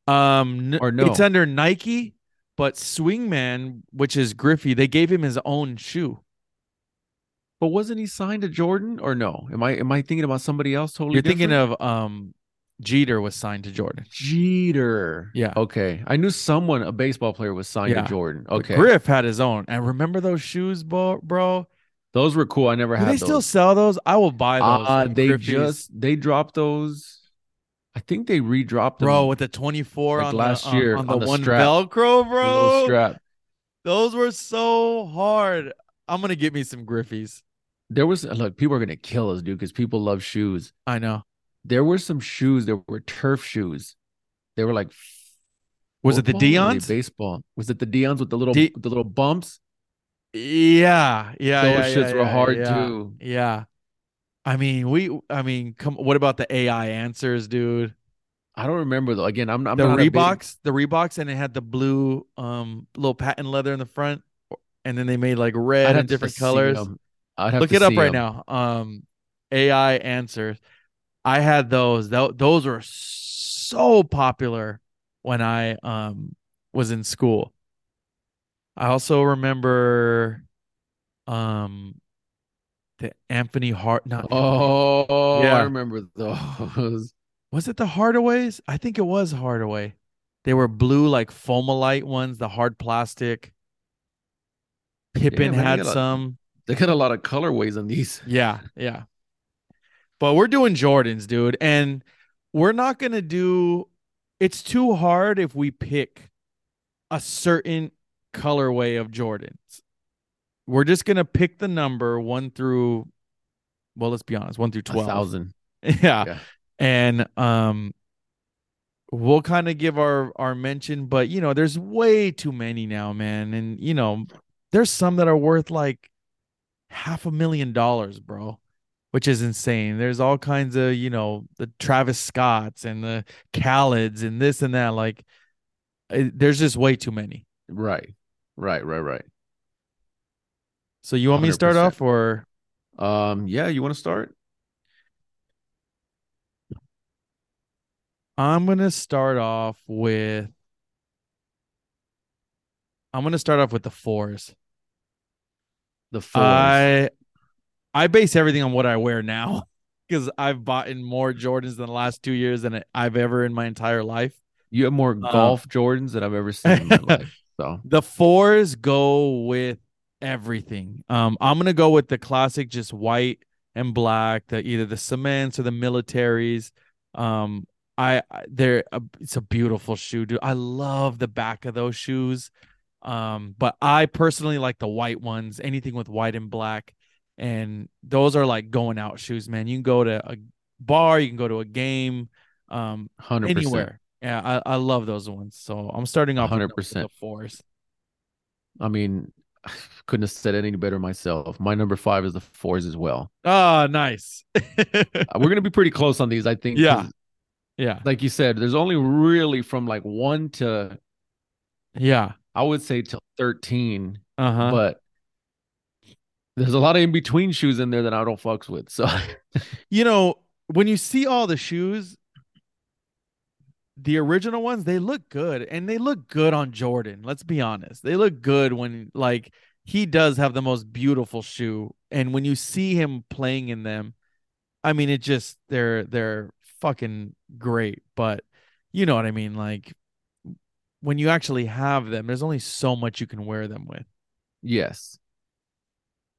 Speaker 1: Um, n-
Speaker 2: Or no?
Speaker 1: it's under Nike, but Swingman, which is Griffey, they gave him his own shoe.
Speaker 2: But wasn't he signed to Jordan or no? Am I am I thinking about somebody else totally?
Speaker 1: You're thinking of um Jeter was signed to Jordan.
Speaker 2: Jeter.
Speaker 1: Yeah.
Speaker 2: Okay. I knew someone, a baseball player, was signed
Speaker 1: Yeah.
Speaker 2: to Jordan.
Speaker 1: But
Speaker 2: Okay.
Speaker 1: Griff had his own. And remember those shoes, bro? bro?
Speaker 2: Those were cool. I never
Speaker 1: Do
Speaker 2: had
Speaker 1: they
Speaker 2: those.
Speaker 1: still sell those? I will buy those.
Speaker 2: Uh,
Speaker 1: like
Speaker 2: they
Speaker 1: Griffey's.
Speaker 2: just they dropped those. I think they redropped them.
Speaker 1: bro with the 24
Speaker 2: Like
Speaker 1: on
Speaker 2: last
Speaker 1: the,
Speaker 2: year
Speaker 1: on, the,
Speaker 2: on the
Speaker 1: one
Speaker 2: strap.
Speaker 1: Velcro, bro.
Speaker 2: strap.
Speaker 1: Those were so hard. I'm gonna get me some Griffeys.
Speaker 2: There was look, people are gonna kill us, dude, because people love shoes.
Speaker 1: I know.
Speaker 2: There were some shoes that were turf shoes. They were like
Speaker 1: Was it the
Speaker 2: football or were they
Speaker 1: Deion's?
Speaker 2: Baseball. Was it the Deion's with the little the little bumps?
Speaker 1: Yeah, yeah,
Speaker 2: Those
Speaker 1: yeah,
Speaker 2: shits
Speaker 1: yeah,
Speaker 2: were hard
Speaker 1: yeah,
Speaker 2: too.
Speaker 1: Yeah. I mean, we. I mean, come. What about the AI answers, dude?
Speaker 2: I don't remember though. Again, I'm, I'm
Speaker 1: the
Speaker 2: not a big-
Speaker 1: Reeboks, the Reeboks, and it had the blue, um, little patent leather in the front, and then they made like red and different colors.
Speaker 2: I'd have
Speaker 1: Look it up
Speaker 2: see
Speaker 1: right now. Um, AI answers. I had those. Tho- Those were so popular when I um was in school. I also remember, um, the Anthony Hart. Not
Speaker 2: Oh,
Speaker 1: Yeah.
Speaker 2: I remember those.
Speaker 1: was it the Hardaways? I think it was Hardaway. They were blue, like Foamposite ones, the hard plastic. Pippen
Speaker 2: they
Speaker 1: had some.
Speaker 2: They got a lot of colorways on these.
Speaker 1: Yeah, yeah. But we're doing Jordans, dude. And we're not going to do it's too hard if we pick a certain colorway of Jordans. We're just going to pick the number 1 through well, let's be honest, 1 through 12.
Speaker 2: thousand.
Speaker 1: yeah.
Speaker 2: Yeah.
Speaker 1: And um we'll kind of give our our mention, but you know, there's way too many now, man. And you know, there's some that are worth like half a million dollars, bro, which is insane. There's all kinds of, you know, the Travis Scotts and the Khaled's and this and that. Like, it, there's just way too many.
Speaker 2: Right. Right, right, right.
Speaker 1: So you want me to start off or
Speaker 2: Um, yeah, you want to start?
Speaker 1: I'm gonna start off with I'm gonna start off with the fours.
Speaker 2: The fours.
Speaker 1: I I base everything on what I wear now because I've bought in more Jordans in the last two years than I've ever in my entire life.
Speaker 2: you have more
Speaker 1: uh,
Speaker 2: golf Jordans than I've ever seen in my life. So
Speaker 1: The fours go with everything. Um, I'm gonna go with the classic, just white and black. The either the cements or the militaries. Um, I I- they're a, it's a beautiful shoe, dude. I love the back of those shoes. Um, but I personally like the white ones. Anything with white and black, and those are like going out shoes, man. You can go to a bar, you can go to a game, um,
Speaker 2: hundred percent.
Speaker 1: anywhere. Yeah, I, I love those ones. So I'm starting off with the- with
Speaker 2: 100%.
Speaker 1: the fours.
Speaker 2: I mean, couldn't have said any better myself. My number five is the fours as well.
Speaker 1: Oh, nice.
Speaker 2: Uh, We're gonna be pretty close on these, I think.
Speaker 1: Yeah, yeah.
Speaker 2: Like you said, there's only really from like one to
Speaker 1: Yeah.
Speaker 2: I would say till thirteen,
Speaker 1: Uh-huh.
Speaker 2: but there's a lot of in between shoes in there that I don't fucks with. So
Speaker 1: you know, when you see all the shoes, the original ones, they look good and they look good on Jordan. Let's be honest. They look good when like he does have the most beautiful shoe and when you see him playing in them, I mean it just they're they're fucking great, but you know what I mean like when you actually have them, there's only so much you can wear them with.
Speaker 2: yes.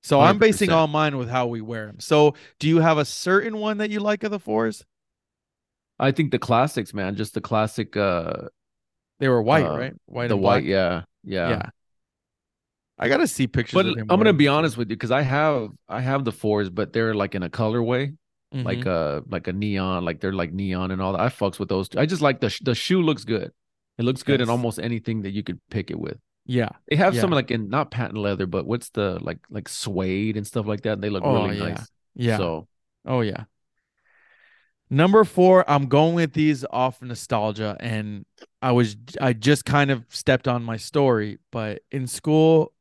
Speaker 1: So i am basing all mine with how we wear them. So do you have a certain one that you like of the fours?
Speaker 2: I think the classics, man, just the classic uh
Speaker 1: They were white,
Speaker 2: Uh,
Speaker 1: right? White
Speaker 2: the
Speaker 1: and
Speaker 2: white, yeah, yeah.
Speaker 1: Yeah. I gotta see pictures.
Speaker 2: But I'm gonna be honest with you because I have I have the fours, but they're like in a colorway, like
Speaker 1: Mhm.
Speaker 2: uh like a neon, like they're like neon and all that. I fucks with those. Too. I just like the sh- the shoe looks good. It looks good in almost anything that you could pick it with.
Speaker 1: Yeah.
Speaker 2: They have some like in not patent leather, but what's the like like suede and stuff like that. They look
Speaker 1: Oh,
Speaker 2: really
Speaker 1: yeah.
Speaker 2: nice.
Speaker 1: Yeah.
Speaker 2: So
Speaker 1: oh yeah. Number four, I'm going with these off nostalgia, and I was I just kind of stepped on my story, but in school,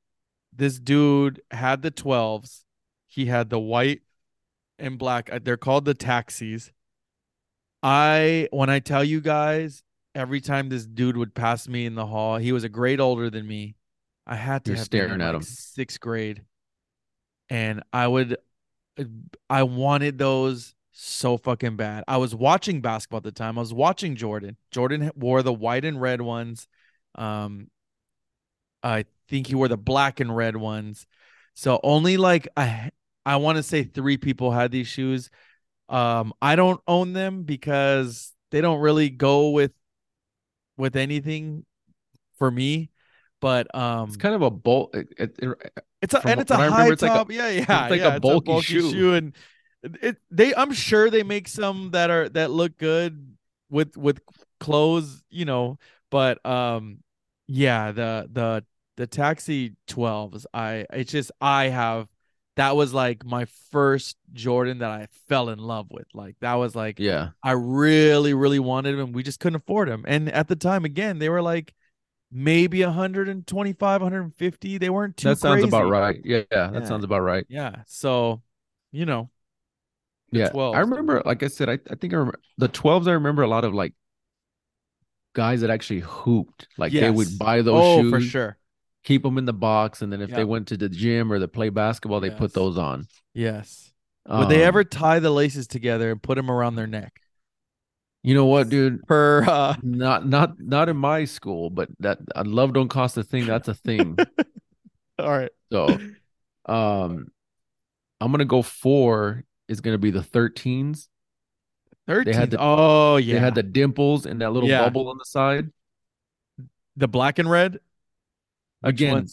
Speaker 1: this dude had the 12s. He had the white and black. uh, They're called the taxis. I when I tell you guys, every time this dude would pass me in the hall, he was a grade older than me. I had to
Speaker 2: You're
Speaker 1: have
Speaker 2: staring at
Speaker 1: like
Speaker 2: him.
Speaker 1: sixth grade, and I would, I wanted those so fucking bad. I was watching basketball at the time. I was watching Jordan. Jordan wore the white and red ones. Um, I think he wore the black and red ones. So only like I, I want to say three people had these shoes. Um, I don't own them because they don't really go with with anything for me. But um,
Speaker 2: It's kind of a bolt. It, it, it-
Speaker 1: it's a and it's a high
Speaker 2: it's like a-
Speaker 1: top. yeah, yeah,
Speaker 2: like
Speaker 1: yeah.
Speaker 2: a bulky shoe.
Speaker 1: and it they. I'm sure they make some that are that look good with with clothes, you know. But um, yeah, the the the taxi 12s. I it's just I have that was like my first Jordan that I fell in love with. Like that was like
Speaker 2: yeah,
Speaker 1: I really, really wanted him. We just couldn't afford him. And at the time, again, they were like maybe 125, 150. They weren't too
Speaker 2: that sounds about right. Yeah, yeah, that
Speaker 1: Yeah.
Speaker 2: sounds about right.
Speaker 1: Yeah. So, you know, the
Speaker 2: yeah,
Speaker 1: 12s.
Speaker 2: I remember. Like I said, I, I think I remember the twelves. I remember a lot of like guys that actually hooped. Like they would buy those
Speaker 1: oh,
Speaker 2: shoes,
Speaker 1: for sure.
Speaker 2: Keep them in the box, and then if
Speaker 1: Yeah.
Speaker 2: they went to the gym or they play basketball, they
Speaker 1: Yes.
Speaker 2: put those on.
Speaker 1: Yes. Would they
Speaker 2: Um,
Speaker 1: ever tie the laces together and put them around their neck?
Speaker 2: You know what, dude?
Speaker 1: Per uh
Speaker 2: Not not not in my school, but that uh, love don't cost a thing. That's a thing.
Speaker 1: all right.
Speaker 2: So, um, I'm gonna go four. Is gonna be the 13s.
Speaker 1: 13.
Speaker 2: had the-
Speaker 1: oh, yeah.
Speaker 2: They had the dimples and that little
Speaker 1: Yeah.
Speaker 2: bubble on the side.
Speaker 1: the black and red.
Speaker 2: Again,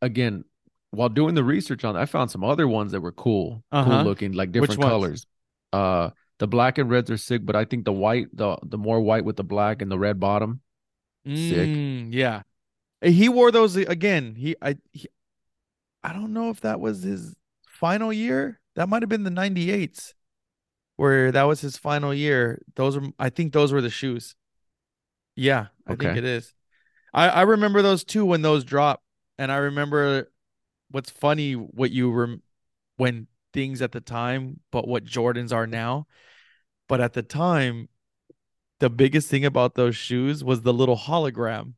Speaker 2: again, while doing the research on, I found some other ones that were cool,
Speaker 1: Uh-huh.
Speaker 2: cool looking, like different colors. Uh, the black and reds are sick, but I think the white, the the more white with the black and the red bottom. Sick.
Speaker 1: Mm, yeah. He wore those again. He I he, I don't know if that was his final year. That might have been the 98s where that was his final year. Those are I think those were the shoes. Yeah, I think it is. I I remember those too when those dropped. And I remember what's funny what you rem- when things at the time but what Jordans are now. But at the time the biggest thing about those shoes was the little hologram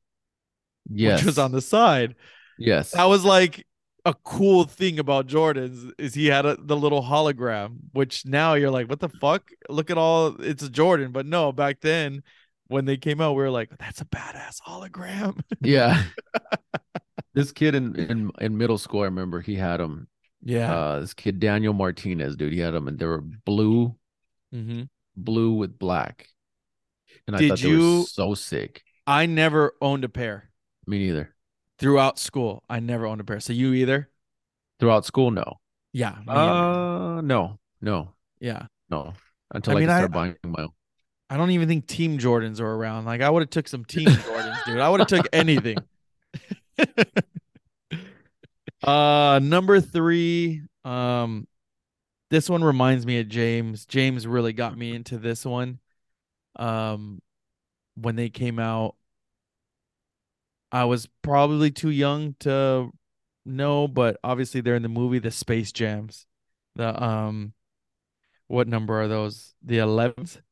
Speaker 2: Yes,
Speaker 1: which was on the side.
Speaker 2: yes,
Speaker 1: That was like a cool thing about Jordans is he had a, the little hologram, which now you're like, what the fuck? Look at all it's a Jordan, but no, back then when they came out, we were like, that's a badass hologram.
Speaker 2: yeah. this kid in, in in middle school, I remember he had them.
Speaker 1: Yeah.
Speaker 2: Uh, this kid Daniel Martinez, dude, he had them, and they were blue,
Speaker 1: mm-hmm.
Speaker 2: blue with black. And I
Speaker 1: Did
Speaker 2: thought they were so sick.
Speaker 1: I never owned a pair
Speaker 2: Me neither.
Speaker 1: throughout school. I never owned a pair. So you either?
Speaker 2: Throughout school, no.
Speaker 1: Yeah.
Speaker 2: Uh, no, no,
Speaker 1: yeah.
Speaker 2: no. Until
Speaker 1: I
Speaker 2: I,
Speaker 1: mean,
Speaker 2: could
Speaker 1: I-
Speaker 2: buying my own.
Speaker 1: I don't even think Team Jordans are around. Like I would have took some Team Jordans, dude. I would have took anything. uh number 3, um this one reminds me of James. James really got me into this one. Um when they came out I was probably too young to know, but obviously they're in the movie The Space Jams. The um what number are those? The 11th?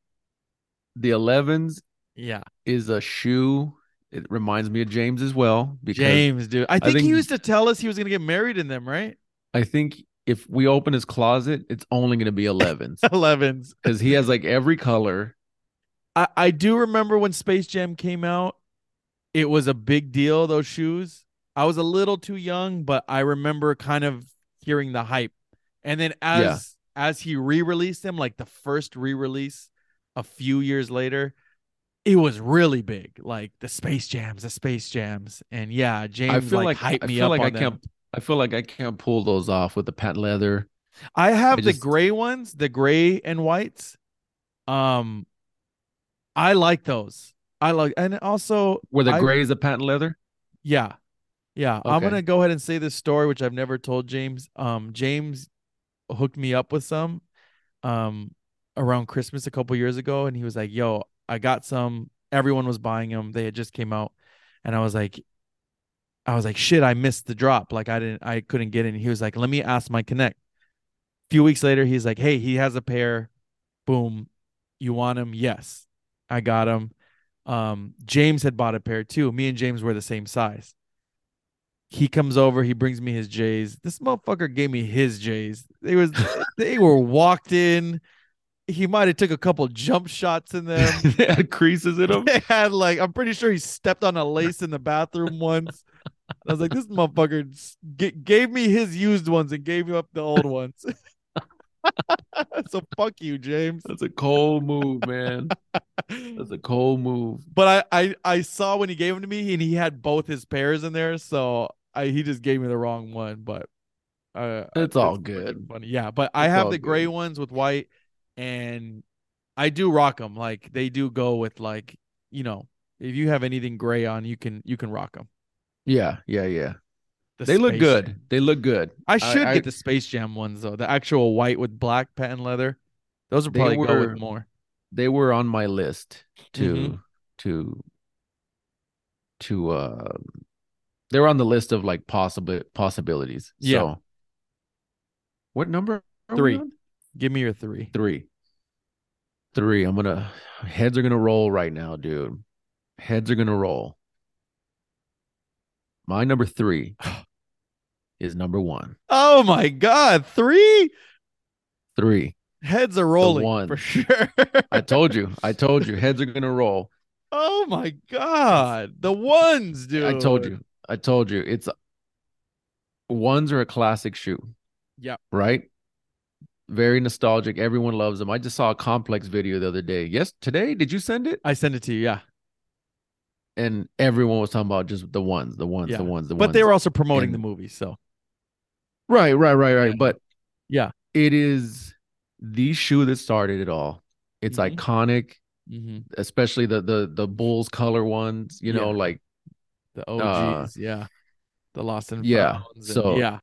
Speaker 2: The 11s
Speaker 1: Yeah.
Speaker 2: is a shoe. It reminds me of James as well because
Speaker 1: James, dude. I think,
Speaker 2: think-
Speaker 1: he used to tell us he was gonna get married in them, right?
Speaker 2: I think if we open his closet, it's only going to be 11s
Speaker 1: Elevens.
Speaker 2: because he has like every color.
Speaker 1: I, I do remember when Space Jam came out, it was a big deal, those shoes. I was a little too young, but I remember kind of hearing the hype. And then as
Speaker 2: Yeah.
Speaker 1: as he re-released them, like the first re-release a few years later, it was really big. Like the Space Jams, the Space Jams. And yeah, James
Speaker 2: feel
Speaker 1: like,
Speaker 2: like-
Speaker 1: hyped
Speaker 2: I
Speaker 1: me
Speaker 2: feel
Speaker 1: up
Speaker 2: like
Speaker 1: on
Speaker 2: I
Speaker 1: them.
Speaker 2: can't- I feel like I can't pull those off with the patent leather.
Speaker 1: I have
Speaker 2: I
Speaker 1: the
Speaker 2: just-
Speaker 1: gray ones, the gray and whites. Um, I like those. I like, and also
Speaker 2: Where the
Speaker 1: I-
Speaker 2: gray is the patent leather.
Speaker 1: Yeah, yeah. I'm gonna go ahead and say this story, which I've never told James. Um, James hooked me up with some, um, around Christmas a couple years ago, and he was like, "Yo, I got some. Everyone was buying them. They had just came out, and I was like." I was like, shit, I missed the drop. Like I didn't I couldn't get in. He was like, let me ask my connect. A few weeks later, he's like, hey, he has a pair. Boom. You want him? Yes. I got him. Um, James had bought a pair too. Me and James were the same size. He comes over, he brings me his J's. This motherfucker gave me his J's. They was they were walked in. He might have took a couple jump shots in them.
Speaker 2: they had creases in them.
Speaker 1: They had like I'm pretty sure he stepped on a lace in the bathroom once. I was like, this motherfucker g- gave me his used ones and gave up the old ones. so fuck you, James.
Speaker 2: That's a cold move, man. That's a cold move.
Speaker 1: But I, I I saw when he gave them to me and he had both his pairs in there, so I he just gave me the wrong one. But uh,
Speaker 2: It's all good.
Speaker 1: funny. Yeah, but I have the gray
Speaker 2: good.
Speaker 1: ones with white, and I do rock them. Like they do go with like you know if you have anything gray on, you can you can rock them.
Speaker 2: Yeah, yeah, yeah.
Speaker 1: The
Speaker 2: They look good.
Speaker 1: Jam.
Speaker 2: They look good.
Speaker 1: I should
Speaker 2: I-
Speaker 1: get the Space Jam ones though. The actual white with black patent leather. Those would probably go with more.
Speaker 2: They were on my list to
Speaker 1: Mhm.
Speaker 2: to to uh they were on the list of like possible possibilities.
Speaker 1: Yeah.
Speaker 2: So what number?
Speaker 1: Three. Give me your three.
Speaker 2: Three. Three. I'm gonna heads are gonna roll right now, dude. Heads are gonna roll. My number three is number one.
Speaker 1: Oh my god, three
Speaker 2: Three.
Speaker 1: heads are rolling
Speaker 2: one.
Speaker 1: for sure.
Speaker 2: I told you. I told you. Heads are gonna roll.
Speaker 1: oh my god, the ones, dude.
Speaker 2: I told you. I told you. It's ones are a classic shoe.
Speaker 1: Yep.
Speaker 2: Right? Very nostalgic. Everyone loves them. I just saw a complex video the other day. Yes, today. Did you send it?
Speaker 1: I sent it to you, yeah.
Speaker 2: And everyone was talking about just the ones, the ones,
Speaker 1: Yeah.
Speaker 2: the ones, the
Speaker 1: But
Speaker 2: ones.
Speaker 1: they were also promoting
Speaker 2: And-
Speaker 1: the movie, so
Speaker 2: right, right, right, right.
Speaker 1: Yeah.
Speaker 2: But
Speaker 1: Yeah.
Speaker 2: it is the shoe that started it all. It's
Speaker 1: Mhm.
Speaker 2: iconic,
Speaker 1: mhm.
Speaker 2: especially the the the Bulls color ones. You know,
Speaker 1: Yeah.
Speaker 2: like
Speaker 1: the OGs, yeah. The Lost and
Speaker 2: Uh, yeah,
Speaker 1: and-
Speaker 2: so-
Speaker 1: yeah.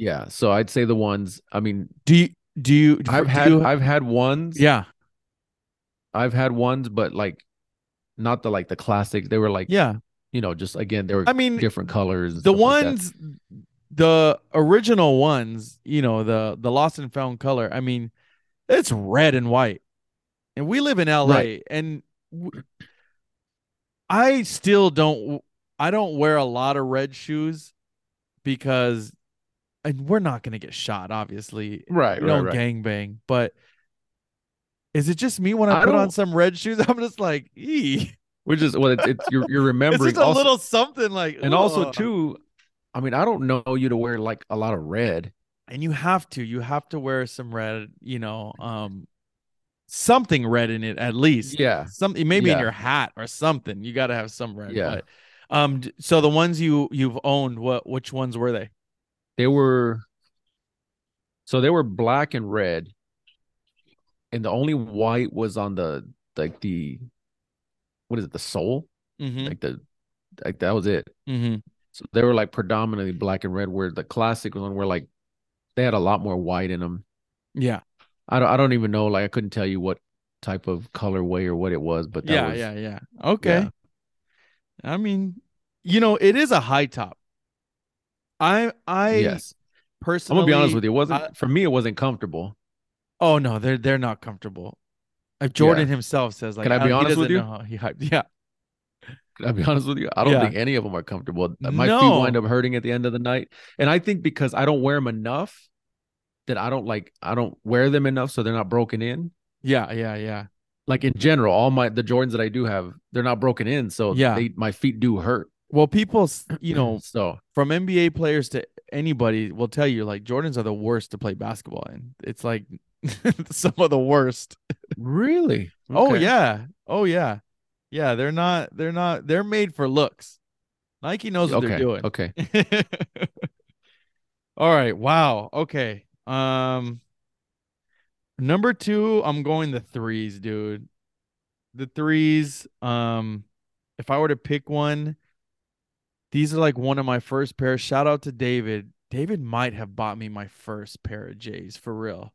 Speaker 2: Yeah. So I'd say the ones. I mean,
Speaker 1: Do you do you
Speaker 2: I've
Speaker 1: do
Speaker 2: had
Speaker 1: you-
Speaker 2: I've had ones.
Speaker 1: yeah
Speaker 2: I've had ones, but like not the like the classics. They were like
Speaker 1: yeah.
Speaker 2: you know, just again they were
Speaker 1: I mean,
Speaker 2: different colors.
Speaker 1: the
Speaker 2: stuff like
Speaker 1: ones the original ones you know the the lost and found color i mean it's red and white and we live in la
Speaker 2: Right.
Speaker 1: and w- i still don't i don't wear a lot of red shoes because and we're not going to get shot obviously
Speaker 2: right,
Speaker 1: we
Speaker 2: right,
Speaker 1: don't
Speaker 2: right.
Speaker 1: gang bang but is it just me when i,
Speaker 2: I
Speaker 1: put on
Speaker 2: don't-
Speaker 1: some red shoes i'm just like ee.
Speaker 2: Which is well, it's, it's you're you're
Speaker 1: it's
Speaker 2: remembering
Speaker 1: just a
Speaker 2: also,
Speaker 1: little something like
Speaker 2: and also too. I mean, I don't know you to wear like a lot of red.
Speaker 1: and you have to you have to wear some red you know um something red in it at least
Speaker 2: Yeah,
Speaker 1: something maybe in your hat or something you got to have some red
Speaker 2: Yeah.
Speaker 1: but um so the ones you you've owned what which ones were they
Speaker 2: they were. So they were black and red, and the only white was on the like the, what is it? The sole,
Speaker 1: mm-hmm
Speaker 2: like the, like that was it.
Speaker 1: mm-hmm
Speaker 2: So they were like predominantly black and red. Where the classic one were like, they had a lot more white in them.
Speaker 1: yeah
Speaker 2: I don't I don't even know. Like I couldn't tell you what type of colorway or what it was, but that
Speaker 1: yeah
Speaker 2: was,
Speaker 1: yeah yeah okay
Speaker 2: yeah.
Speaker 1: i mean you know it is a high top i i
Speaker 2: yes.
Speaker 1: personally I'm
Speaker 2: gonna be honest with you. It wasn't
Speaker 1: I-
Speaker 2: for me. It wasn't comfortable.
Speaker 1: oh no they're they're not comfortable uh, jordan himself says like
Speaker 2: Can I be honest with you?
Speaker 1: he hyped yeah
Speaker 2: Can I be honest with you? I don't
Speaker 1: Yeah.
Speaker 2: think any of them are comfortable. My feet wind up hurting at the end of the night, and I think because I don't wear them enough, that I don't like. I don't wear them enough, so they're not broken in.
Speaker 1: yeah yeah yeah
Speaker 2: Like in general, all my the Jordans that I do have, they're not broken in, so
Speaker 1: Yeah.
Speaker 2: they, my feet do hurt.
Speaker 1: Well, people, you know,
Speaker 2: so
Speaker 1: from NBA players to anybody will tell you like Jordans are the worst to play basketball in. It's like some of the worst.
Speaker 2: really,
Speaker 1: Oh yeah. Oh yeah. Yeah, they're not they're not they're made for looks. Nike knows what
Speaker 2: okay,
Speaker 1: they're doing.
Speaker 2: okay.
Speaker 1: All right. Wow. Okay. Um number 2, I'm going the threes, dude. The threes um if I were to pick one these are like one of my first pairs. Shout out to David. David might have bought me my first pair of J's for real.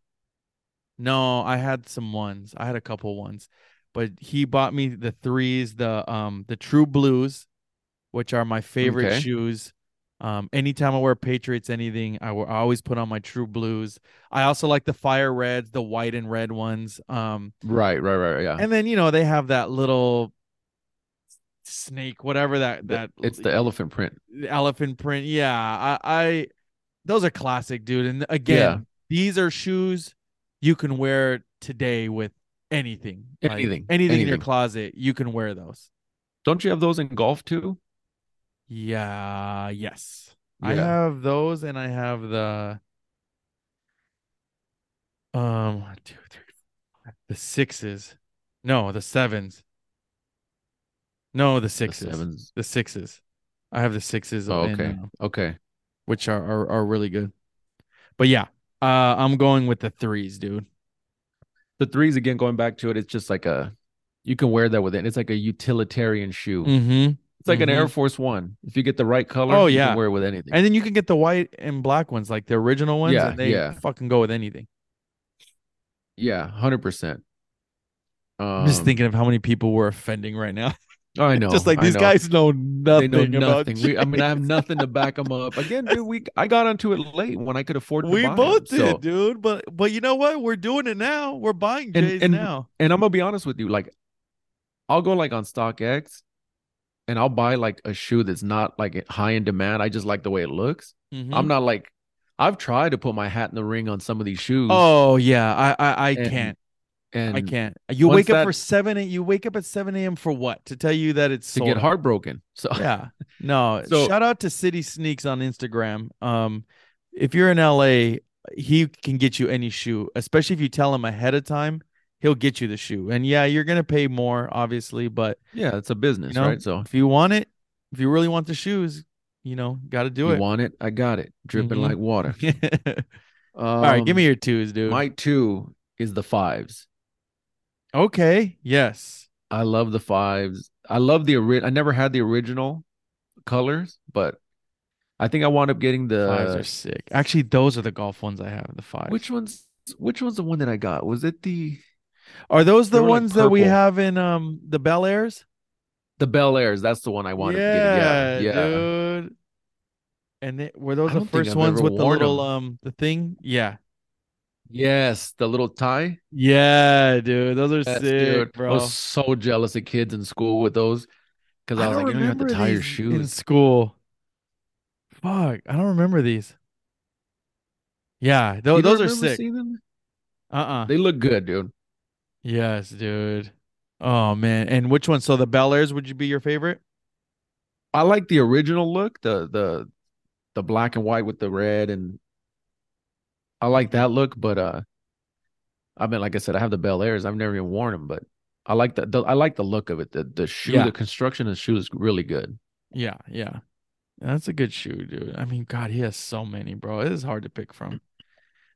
Speaker 1: No, I had some ones. I had a couple ones. But he bought me the threes, the um the true blues, which are my favorite
Speaker 2: Okay.
Speaker 1: shoes. Um, anytime I wear Patriots anything, I will- I always put on my true blues. I also like the fire reds, the white and red ones. Um,
Speaker 2: Right, right, right, yeah.
Speaker 1: and then you know they have that little snake, whatever that that
Speaker 2: It's the elephant print.
Speaker 1: elephant print. Yeah, I, I those are classic, dude. And again,
Speaker 2: Yeah.
Speaker 1: these are shoes you can wear today with anything. Like,
Speaker 2: Anything,
Speaker 1: anything in your closet, you can wear those.
Speaker 2: Don't you have those in golf too?
Speaker 1: Yeah, yes. I have those and I have the um one, two, three, four, the sixes. No, the sevens. No, the
Speaker 2: The
Speaker 1: sixes.
Speaker 2: sevens.
Speaker 1: The sixes. I have the sixes
Speaker 2: Oh,
Speaker 1: in,
Speaker 2: okay.
Speaker 1: uh,
Speaker 2: Okay.
Speaker 1: which are, are are really good. But yeah, uh I'm going with the threes, dude.
Speaker 2: The threes again, going back to it, it's just like a you can wear that with it. It's like a utilitarian shoe.
Speaker 1: Mm-hmm.
Speaker 2: It's like an Air. Force One. If you get the right color,
Speaker 1: Oh,
Speaker 2: you
Speaker 1: yeah.
Speaker 2: can wear it with anything.
Speaker 1: And then you can get the white and black ones, like the original ones,
Speaker 2: Yeah,
Speaker 1: and they
Speaker 2: yeah.
Speaker 1: fucking go with anything.
Speaker 2: yeah, hundred percent. Um,
Speaker 1: I'm just thinking of how many people we're offending right now.
Speaker 2: I know.
Speaker 1: just like these
Speaker 2: know.
Speaker 1: guys know nothing.
Speaker 2: They
Speaker 1: nothing
Speaker 2: know
Speaker 1: about
Speaker 2: nothing. We, I mean, I have nothing to back them up. Again, dude, we I got onto it late when I could afford to
Speaker 1: do
Speaker 2: it. We
Speaker 1: both did,
Speaker 2: so-
Speaker 1: dude. But but you know what? We're doing it now. We're buying
Speaker 2: And-
Speaker 1: Jays
Speaker 2: and-
Speaker 1: now.
Speaker 2: And I'm gonna be honest with you, like I'll go like on StockX and I'll buy like a shoe that's not like high in demand. I just like the way it looks.
Speaker 1: Mhm.
Speaker 2: I'm not like I've tried to put my hat in the ring on some of these shoes.
Speaker 1: Oh yeah, I I, I
Speaker 2: And-
Speaker 1: can't.
Speaker 2: And
Speaker 1: I can't. You wake up
Speaker 2: that-
Speaker 1: for seven. You wake up at seven a.m. for what? To tell you that it's
Speaker 2: to get
Speaker 1: out.
Speaker 2: heartbroken. So
Speaker 1: Yeah. No.
Speaker 2: So-
Speaker 1: shout out to City Sneaks on Instagram. Um, if you're in LA, he can get you any shoe, especially if you tell him ahead of time. He'll get you the shoe, and yeah, you're gonna pay more, obviously, but
Speaker 2: yeah, it's a business,
Speaker 1: you know,
Speaker 2: right? So
Speaker 1: if you want it, if you really want the shoes, you know, got to do
Speaker 2: you
Speaker 1: it.
Speaker 2: want it, I got it, dripping
Speaker 1: Mhm.
Speaker 2: like water.
Speaker 1: All right, give
Speaker 2: Um,
Speaker 1: me your twos, dude.
Speaker 2: my two is the fives.
Speaker 1: Okay. Yes.
Speaker 2: I love the fives. I love the ori- I never had the original colors, but I think I wound up getting the
Speaker 1: Fives are sick. Actually, those are the golf ones I have. The fives.
Speaker 2: which one's which one's the one that I got? Was it the
Speaker 1: are those the
Speaker 2: were like
Speaker 1: ones that we have in um the Bel Airs?
Speaker 2: the Bel Airs? That's the one I wanted
Speaker 1: yeah,
Speaker 2: to get. Yeah, yeah.
Speaker 1: dude. And they, were those the first ones with the little
Speaker 2: 'em.
Speaker 1: um the thing? Yeah.
Speaker 2: Yes, the little tie.
Speaker 1: Yeah, dude. Those are
Speaker 2: Yes,
Speaker 1: sick,
Speaker 2: dude. I was so jealous of kids in school with those because I, was like, you don't have to tie your
Speaker 1: these in school. Fuck, I don't remember these. Yeah,
Speaker 2: You
Speaker 1: those are sick.
Speaker 2: them?
Speaker 1: Uh-uh.
Speaker 2: They look good, dude.
Speaker 1: Yes, dude. Oh man. And which one? So the Bel Airs would you be your favorite?
Speaker 2: I like the original look, the the the black and white with the red, and I like that look. But uh, I mean, like I said, I have the Bel Airs. I've never even worn them, but I like the, the I like the look of it. The the shoe,
Speaker 1: Yeah.
Speaker 2: the construction of the shoe is really good.
Speaker 1: Yeah, yeah. That's a good shoe, dude. I mean, God, he has so many, bro. It is hard to pick from.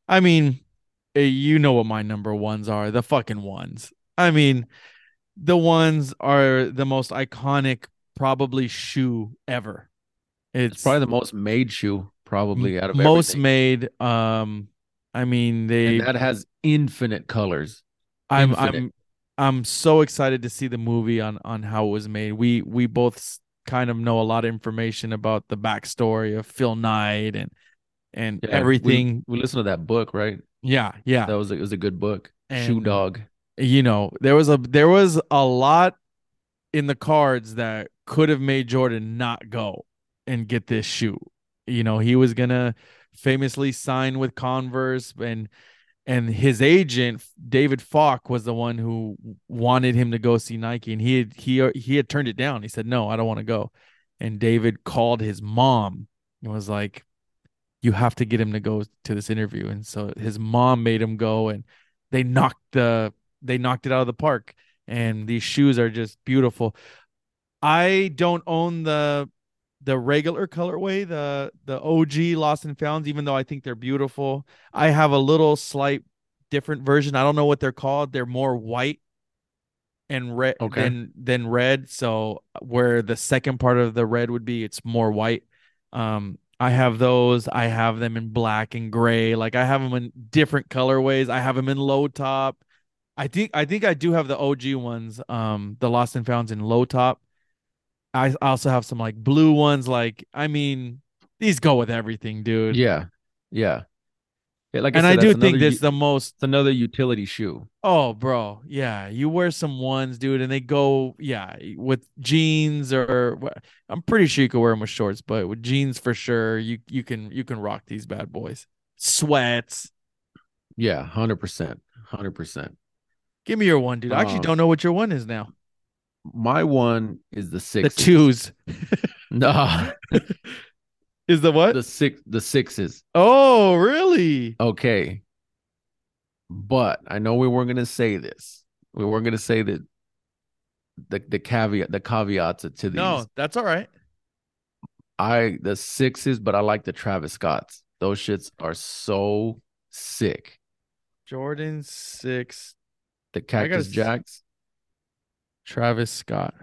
Speaker 1: I mean, eh, you know what my number ones are, the fucking ones. I mean, the ones are the most iconic, probably shoe ever. It's,
Speaker 2: It's probably the most made shoe, probably out of
Speaker 1: most
Speaker 2: everything.
Speaker 1: made. Um, I mean, they.
Speaker 2: and that has infinite colors.
Speaker 1: I'm
Speaker 2: infinite.
Speaker 1: I'm I'm so excited to see the movie on on how it was made. We we both kind of know a lot of information about the backstory of Phil Knight and and
Speaker 2: Yeah,
Speaker 1: everything.
Speaker 2: We, listened to that book, right?
Speaker 1: yeah, yeah.
Speaker 2: That was a, it was a good book. Shoe Dog.
Speaker 1: You know, there was a there was a lot in the cards that could have made Jordan not go and get this shoe. You know, he was gonna famously sign with Converse and and his agent David Falk was the one who wanted him to go see Nike and he had he he had turned it down. He said, "No, I don't want to go." And David called his mom and was like, "You have to get him to go to this interview." And so his mom made him go and they knocked the they knocked it out of the park and these shoes are just beautiful. I don't own the the regular colorway, the the OG Lost and Founds, even though I think they're beautiful. I have a little slight different version. I don't know what they're called. They're more white and red
Speaker 2: Okay.
Speaker 1: than than red. So where the second part of the red would be, it's more white. Um, I have those. I have them in black and gray. Like I have them in different colorways. I have them in low top. I think I think I do have the OG ones. Um, the Lost and Founds in low top. I also have some like blue ones. Like I mean, these go with everything, dude.
Speaker 2: Yeah. Yeah. Yeah, like
Speaker 1: and
Speaker 2: I,
Speaker 1: I, do think this
Speaker 2: u-
Speaker 1: the most
Speaker 2: it's another utility shoe.
Speaker 1: Oh, bro, yeah. You wear some ones, dude, and they go, yeah, with jeans or I'm pretty sure you could wear them with shorts, but with jeans for sure, you you can you can rock these bad boys. Sweats.
Speaker 2: Yeah, hundred percent, hundred percent.
Speaker 1: Give me your one, dude. I actually
Speaker 2: Um,
Speaker 1: don't know what your one is now.
Speaker 2: My one mm-hmm. is the
Speaker 1: The twos
Speaker 2: Nah,
Speaker 1: is the what?
Speaker 2: the six, the sixes.
Speaker 1: oh, really?
Speaker 2: Okay, but I know we weren't gonna say this. We weren't gonna say that. The the caveat, the caveats to these.
Speaker 1: No, that's all right.
Speaker 2: I the sixes, but I like the Travis Scotts. Those shits are so sick.
Speaker 1: Jordan six,
Speaker 2: The
Speaker 1: gotta
Speaker 2: Cactus Jacks.
Speaker 1: Travis Scott.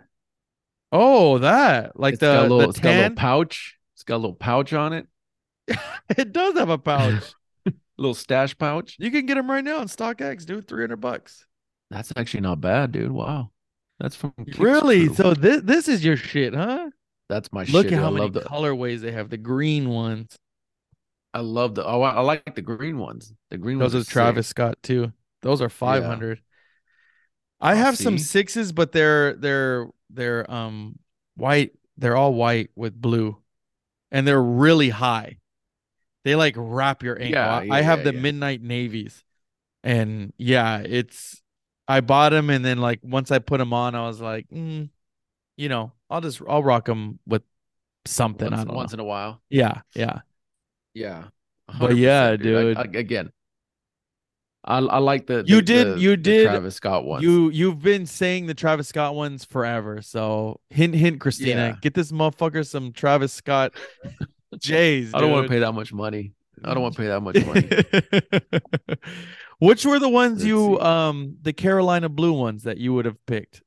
Speaker 1: Oh, that like
Speaker 2: It's
Speaker 1: the
Speaker 2: little,
Speaker 1: the
Speaker 2: it's got a little pouch. It's got a little pouch on it.
Speaker 1: it does have a pouch.
Speaker 2: A little stash pouch.
Speaker 1: You can get them right now on StockX, dude. Three hundred bucks.
Speaker 2: That's actually not bad, dude. Wow. That's from
Speaker 1: Really? So this this is your shit, huh?
Speaker 2: that's my
Speaker 1: Look
Speaker 2: shit.
Speaker 1: at how
Speaker 2: I
Speaker 1: many
Speaker 2: the
Speaker 1: colorways they have. The green ones.
Speaker 2: I love the oh I, I like the green ones. The green
Speaker 1: Those
Speaker 2: ones
Speaker 1: are Travis Scott too. Those are five hundred. I
Speaker 2: Oh,
Speaker 1: have some sixes, but they're they're they're um white. They're all white with blue, and they're really high. They like wrap your ankle.
Speaker 2: Yeah,
Speaker 1: I,
Speaker 2: yeah,
Speaker 1: I have
Speaker 2: yeah,
Speaker 1: the midnight navies, and yeah, it's. I bought them, and then like once I put them on, I was like, mm, you know, I'll just I'll rock them with something. I
Speaker 2: once,
Speaker 1: don't
Speaker 2: once
Speaker 1: know.
Speaker 2: in a while.
Speaker 1: Yeah, yeah.
Speaker 2: Yeah.
Speaker 1: But yeah,
Speaker 2: 100%, dude. I-
Speaker 1: dude.
Speaker 2: I- again. I I like the
Speaker 1: You
Speaker 2: the-
Speaker 1: did-
Speaker 2: the-
Speaker 1: you did-
Speaker 2: Travis Scott ones.
Speaker 1: You you've been saying the Travis Scott ones forever. So hint hint Christina,
Speaker 2: Yeah.
Speaker 1: get this motherfucker some Travis Scott J's.
Speaker 2: I don't want to pay that much money. I don't want to pay that much money.
Speaker 1: Which were the ones
Speaker 2: Let's
Speaker 1: you
Speaker 2: see.
Speaker 1: um the Carolina blue ones that you would have picked?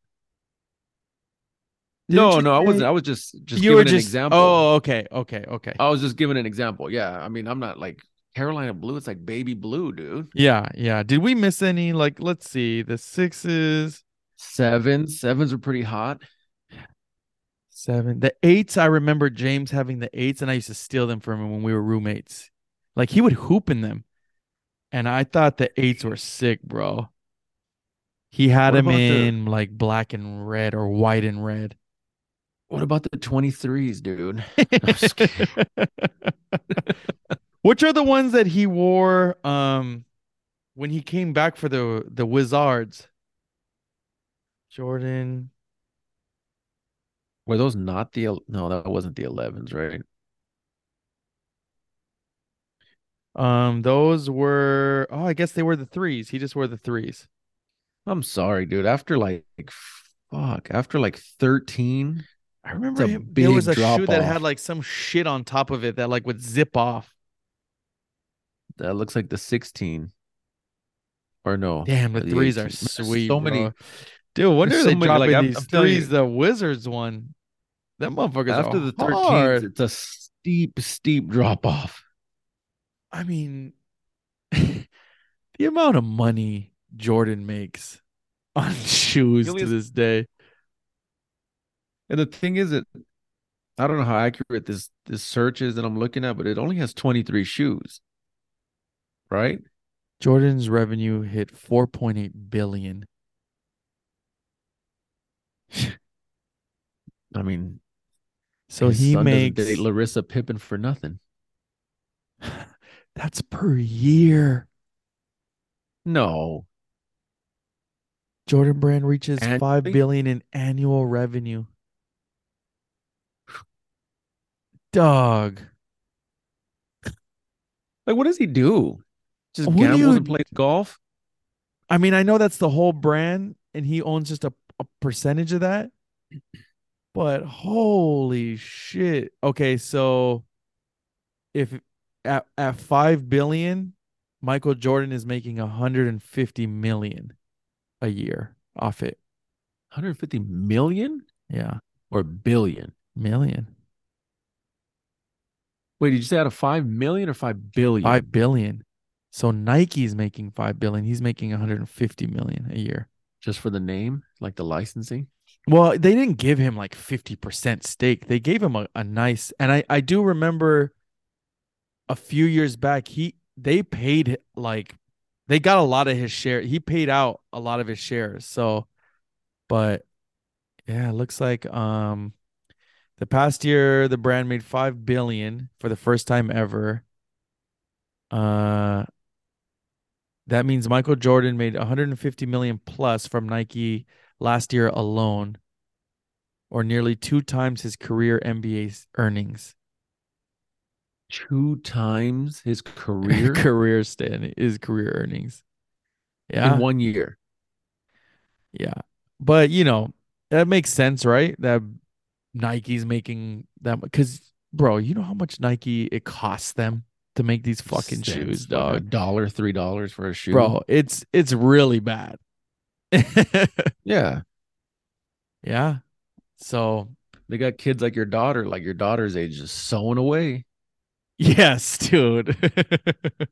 Speaker 1: Didn't
Speaker 2: no, no, I wasn't. I was just just
Speaker 1: you
Speaker 2: giving
Speaker 1: were
Speaker 2: an
Speaker 1: just
Speaker 2: example.
Speaker 1: Oh, okay, okay, okay.
Speaker 2: I was just giving an example. Yeah. I mean, I'm not like Carolina blue. It's like baby blue, dude.
Speaker 1: yeah, yeah. Did we miss any? Like, let's see, the sixes,
Speaker 2: Sevens. Sevens are pretty hot.
Speaker 1: seven, the eights. I remember James having the eights, and I used to steal them from him when we were roommates. Like he would hoop in them, and I thought the eights were sick, bro. He had
Speaker 2: What
Speaker 1: them
Speaker 2: about the-
Speaker 1: in like black and red or white and red.
Speaker 2: What about the 23s, dude? I'm just kidding.
Speaker 1: Which are the ones that he wore um when he came back for the the Wizards? Jordan.
Speaker 2: Were those not the no? That wasn't the 11s, right?
Speaker 1: Um, those were oh, I guess they were the threes. He just wore the threes.
Speaker 2: I'm sorry, dude. After like fuck, after like 13,
Speaker 1: I remember him, there was a shoe that had like some shit on top of it that like would zip off.
Speaker 2: That looks like the 16. Or no.
Speaker 1: Damn, the
Speaker 2: the
Speaker 1: threes are
Speaker 2: 18. There's
Speaker 1: sweet.
Speaker 2: so many-
Speaker 1: bro. Dude, wonder
Speaker 2: there's
Speaker 1: they
Speaker 2: so many,
Speaker 1: dropping
Speaker 2: like, I'm-
Speaker 1: these
Speaker 2: I'm
Speaker 1: threes.
Speaker 2: you-
Speaker 1: the Wizards one. That motherfuckers
Speaker 2: After the 13th,
Speaker 1: hard.
Speaker 2: it's a steep, steep drop off.
Speaker 1: I mean, the amount of money Jordan makes on shoes to this day.
Speaker 2: And the thing is that I don't know how accurate this this search is that I'm looking at, but it only has 23 shoes. Right?
Speaker 1: Jordan's revenue hit 4.8 billion.
Speaker 2: I mean,
Speaker 1: So he makes
Speaker 2: Larissa Pippen for nothing.
Speaker 1: that's per year.
Speaker 2: No.
Speaker 1: Jordan Brand reaches five
Speaker 2: Annually?
Speaker 1: billion in annual revenue. Dog.
Speaker 2: Like, what does he do? Just
Speaker 1: Who
Speaker 2: gambles
Speaker 1: you-
Speaker 2: and plays golf?
Speaker 1: I mean, I know that's the whole brand and he owns just a, a percentage of that. But holy shit. Okay, so if at at 5 billion, Michael Jordan is making 150 million a year off it.
Speaker 2: 150 million
Speaker 1: Yeah,
Speaker 2: or billion?
Speaker 1: million.
Speaker 2: Wait, did you say out of 5 million or 5 billion?
Speaker 1: 5 billion. So Nike's making 5 billion. He's making 150 million a year.
Speaker 2: Just for the name, like the licensing?
Speaker 1: Well, they didn't give him like 50% stake. They gave him a, a nice and I I do remember a few years back he they paid like they got a lot of his share. He paid out a lot of his shares. So, but yeah, it looks like um the past year the brand made 5 billion for the first time ever. Uh that means Michael Jordan made 150 million plus from Nike last year alone or nearly two times his career NBA earnings.
Speaker 2: Two times his career
Speaker 1: career stand his career earnings. Yeah.
Speaker 2: in one year.
Speaker 1: Yeah. But you know, that makes sense, right? That Nike's making that because bro, you know how much Nike it costs them to make these fucking shoes,
Speaker 2: like
Speaker 1: dog.
Speaker 2: A dollar, three dollars for a shoe.
Speaker 1: Bro, it's it's really bad.
Speaker 2: Yeah.
Speaker 1: yeah. So
Speaker 2: They got kids like your daughter, like your daughter's age, just sewing away.
Speaker 1: yes, dude.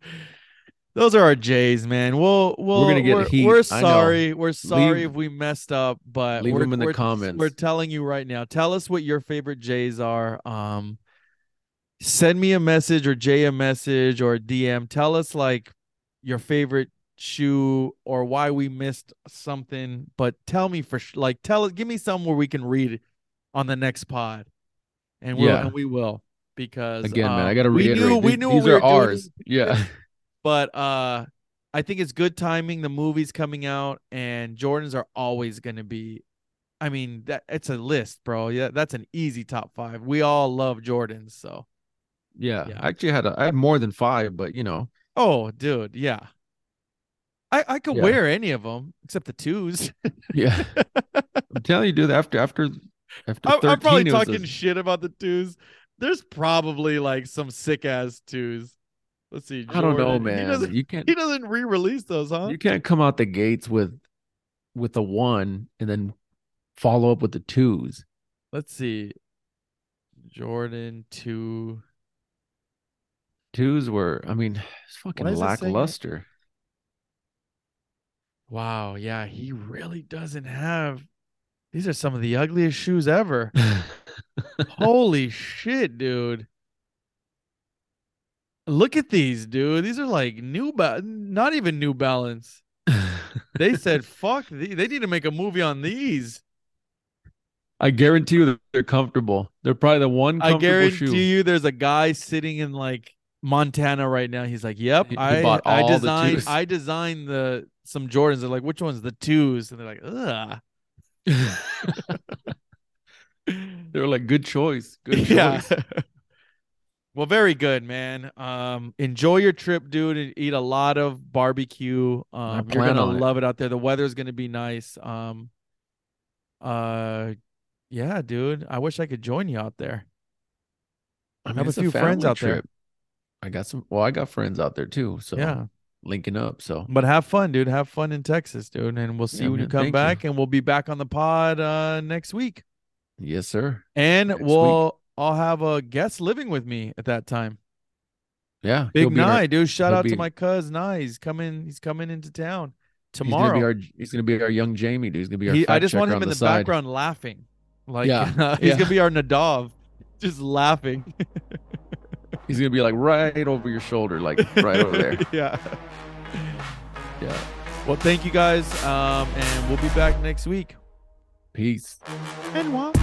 Speaker 1: Those are our J's, man. We'll, we'll
Speaker 2: gonna get
Speaker 1: we're,
Speaker 2: heat.
Speaker 1: We're sorry. We're sorry
Speaker 2: Leave-
Speaker 1: if we messed up, but
Speaker 2: leave
Speaker 1: we're,
Speaker 2: them in the
Speaker 1: we're-
Speaker 2: comments.
Speaker 1: We're telling you right now. Tell us what your favorite J's are. Um, send me a message or Jay a message or a DM. Tell us like your favorite shoe or why we missed something. But tell me for sh- like tell us. Give me some where we can read on the next pod, and we'll,
Speaker 2: Yeah.
Speaker 1: and we will because
Speaker 2: Again, man, I
Speaker 1: um,
Speaker 2: got to
Speaker 1: we
Speaker 2: reiterate.
Speaker 1: knew- we knew
Speaker 2: these
Speaker 1: we
Speaker 2: are
Speaker 1: were doing
Speaker 2: ours. Yeah.
Speaker 1: but uh I think it's good timing. The movie's coming out and Jordans are always going to be I mean, that it's a list, bro. Yeah, that's an easy top 5. We all love Jordans, so.
Speaker 2: Yeah.
Speaker 1: Yeah.
Speaker 2: I actually had a, I had more than five, but you know,
Speaker 1: Oh, dude, yeah. I I could
Speaker 2: Yeah.
Speaker 1: wear any of them except the twos.
Speaker 2: yeah. I'm telling you, dude. After after after
Speaker 1: I'm,
Speaker 2: 13,
Speaker 1: I'm probably talking
Speaker 2: a-
Speaker 1: shit about the twos. There's probably like some sick ass twos. Let's see.
Speaker 2: I don't know,
Speaker 1: Jordan.
Speaker 2: Man. You can't
Speaker 1: he doesn't re-release those, huh?
Speaker 2: you can't come out the gates with with the one and then follow up with the twos.
Speaker 1: Let's see. Jordan 2
Speaker 2: Twos were, I mean, it's fucking lackluster.
Speaker 1: Wow, yeah, he really doesn't have. These are some of the ugliest shoes ever. Holy shit, dude. Look at these, dude. These are like new ba- not even New Balance. They said fuck, the- they need to make a movie on these.
Speaker 2: I guarantee you they're comfortable. They're probably the one
Speaker 1: I guarantee
Speaker 2: shoe.
Speaker 1: you there's a guy sitting in like Montana right now. He's like, "Yep,
Speaker 2: He-
Speaker 1: I
Speaker 2: bought
Speaker 1: I
Speaker 2: all the
Speaker 1: designed. I designed the some Jordans." They're like, "Which one's the twos?" And they're like, "Ugh."
Speaker 2: they were like, good choice. Good choice.
Speaker 1: yeah. well, very good, man. Um, enjoy your trip, dude, and eat a lot of barbecue. Um, you're gonna
Speaker 2: on it.
Speaker 1: love it out there. The weather's gonna be nice. Um, uh, yeah, dude. I wish I could join you out there.
Speaker 2: I
Speaker 1: have a few friends
Speaker 2: family
Speaker 1: out there.
Speaker 2: I got some. Well, I got friends out there too. So
Speaker 1: Yeah,
Speaker 2: linking up. So
Speaker 1: but have fun, dude. Have fun in Texas, dude. And we'll see
Speaker 2: Yeah,
Speaker 1: when you come
Speaker 2: thank you.
Speaker 1: back, and we'll be back on the pod uh next week.
Speaker 2: yes, sir.
Speaker 1: And
Speaker 2: Next
Speaker 1: we'll I'll have a guest living with me at that time.
Speaker 2: Yeah,
Speaker 1: Big
Speaker 2: be in our-
Speaker 1: dude. Shout out to my cousin Nye. He's coming. He's coming into town
Speaker 2: He's gonna be
Speaker 1: tomorrow.
Speaker 2: our. He's gonna be our young Jamie. Dude. He's gonna be our.
Speaker 1: He, I just want him in the,
Speaker 2: side.
Speaker 1: background laughing, like
Speaker 2: Yeah,
Speaker 1: he's
Speaker 2: yeah.
Speaker 1: gonna be our Nadav, just laughing.
Speaker 2: He's gonna be like right over your shoulder, like right over there.
Speaker 1: yeah, yeah. Well, thank you guys, um, and we'll be back next week.
Speaker 2: Peace.
Speaker 1: And what?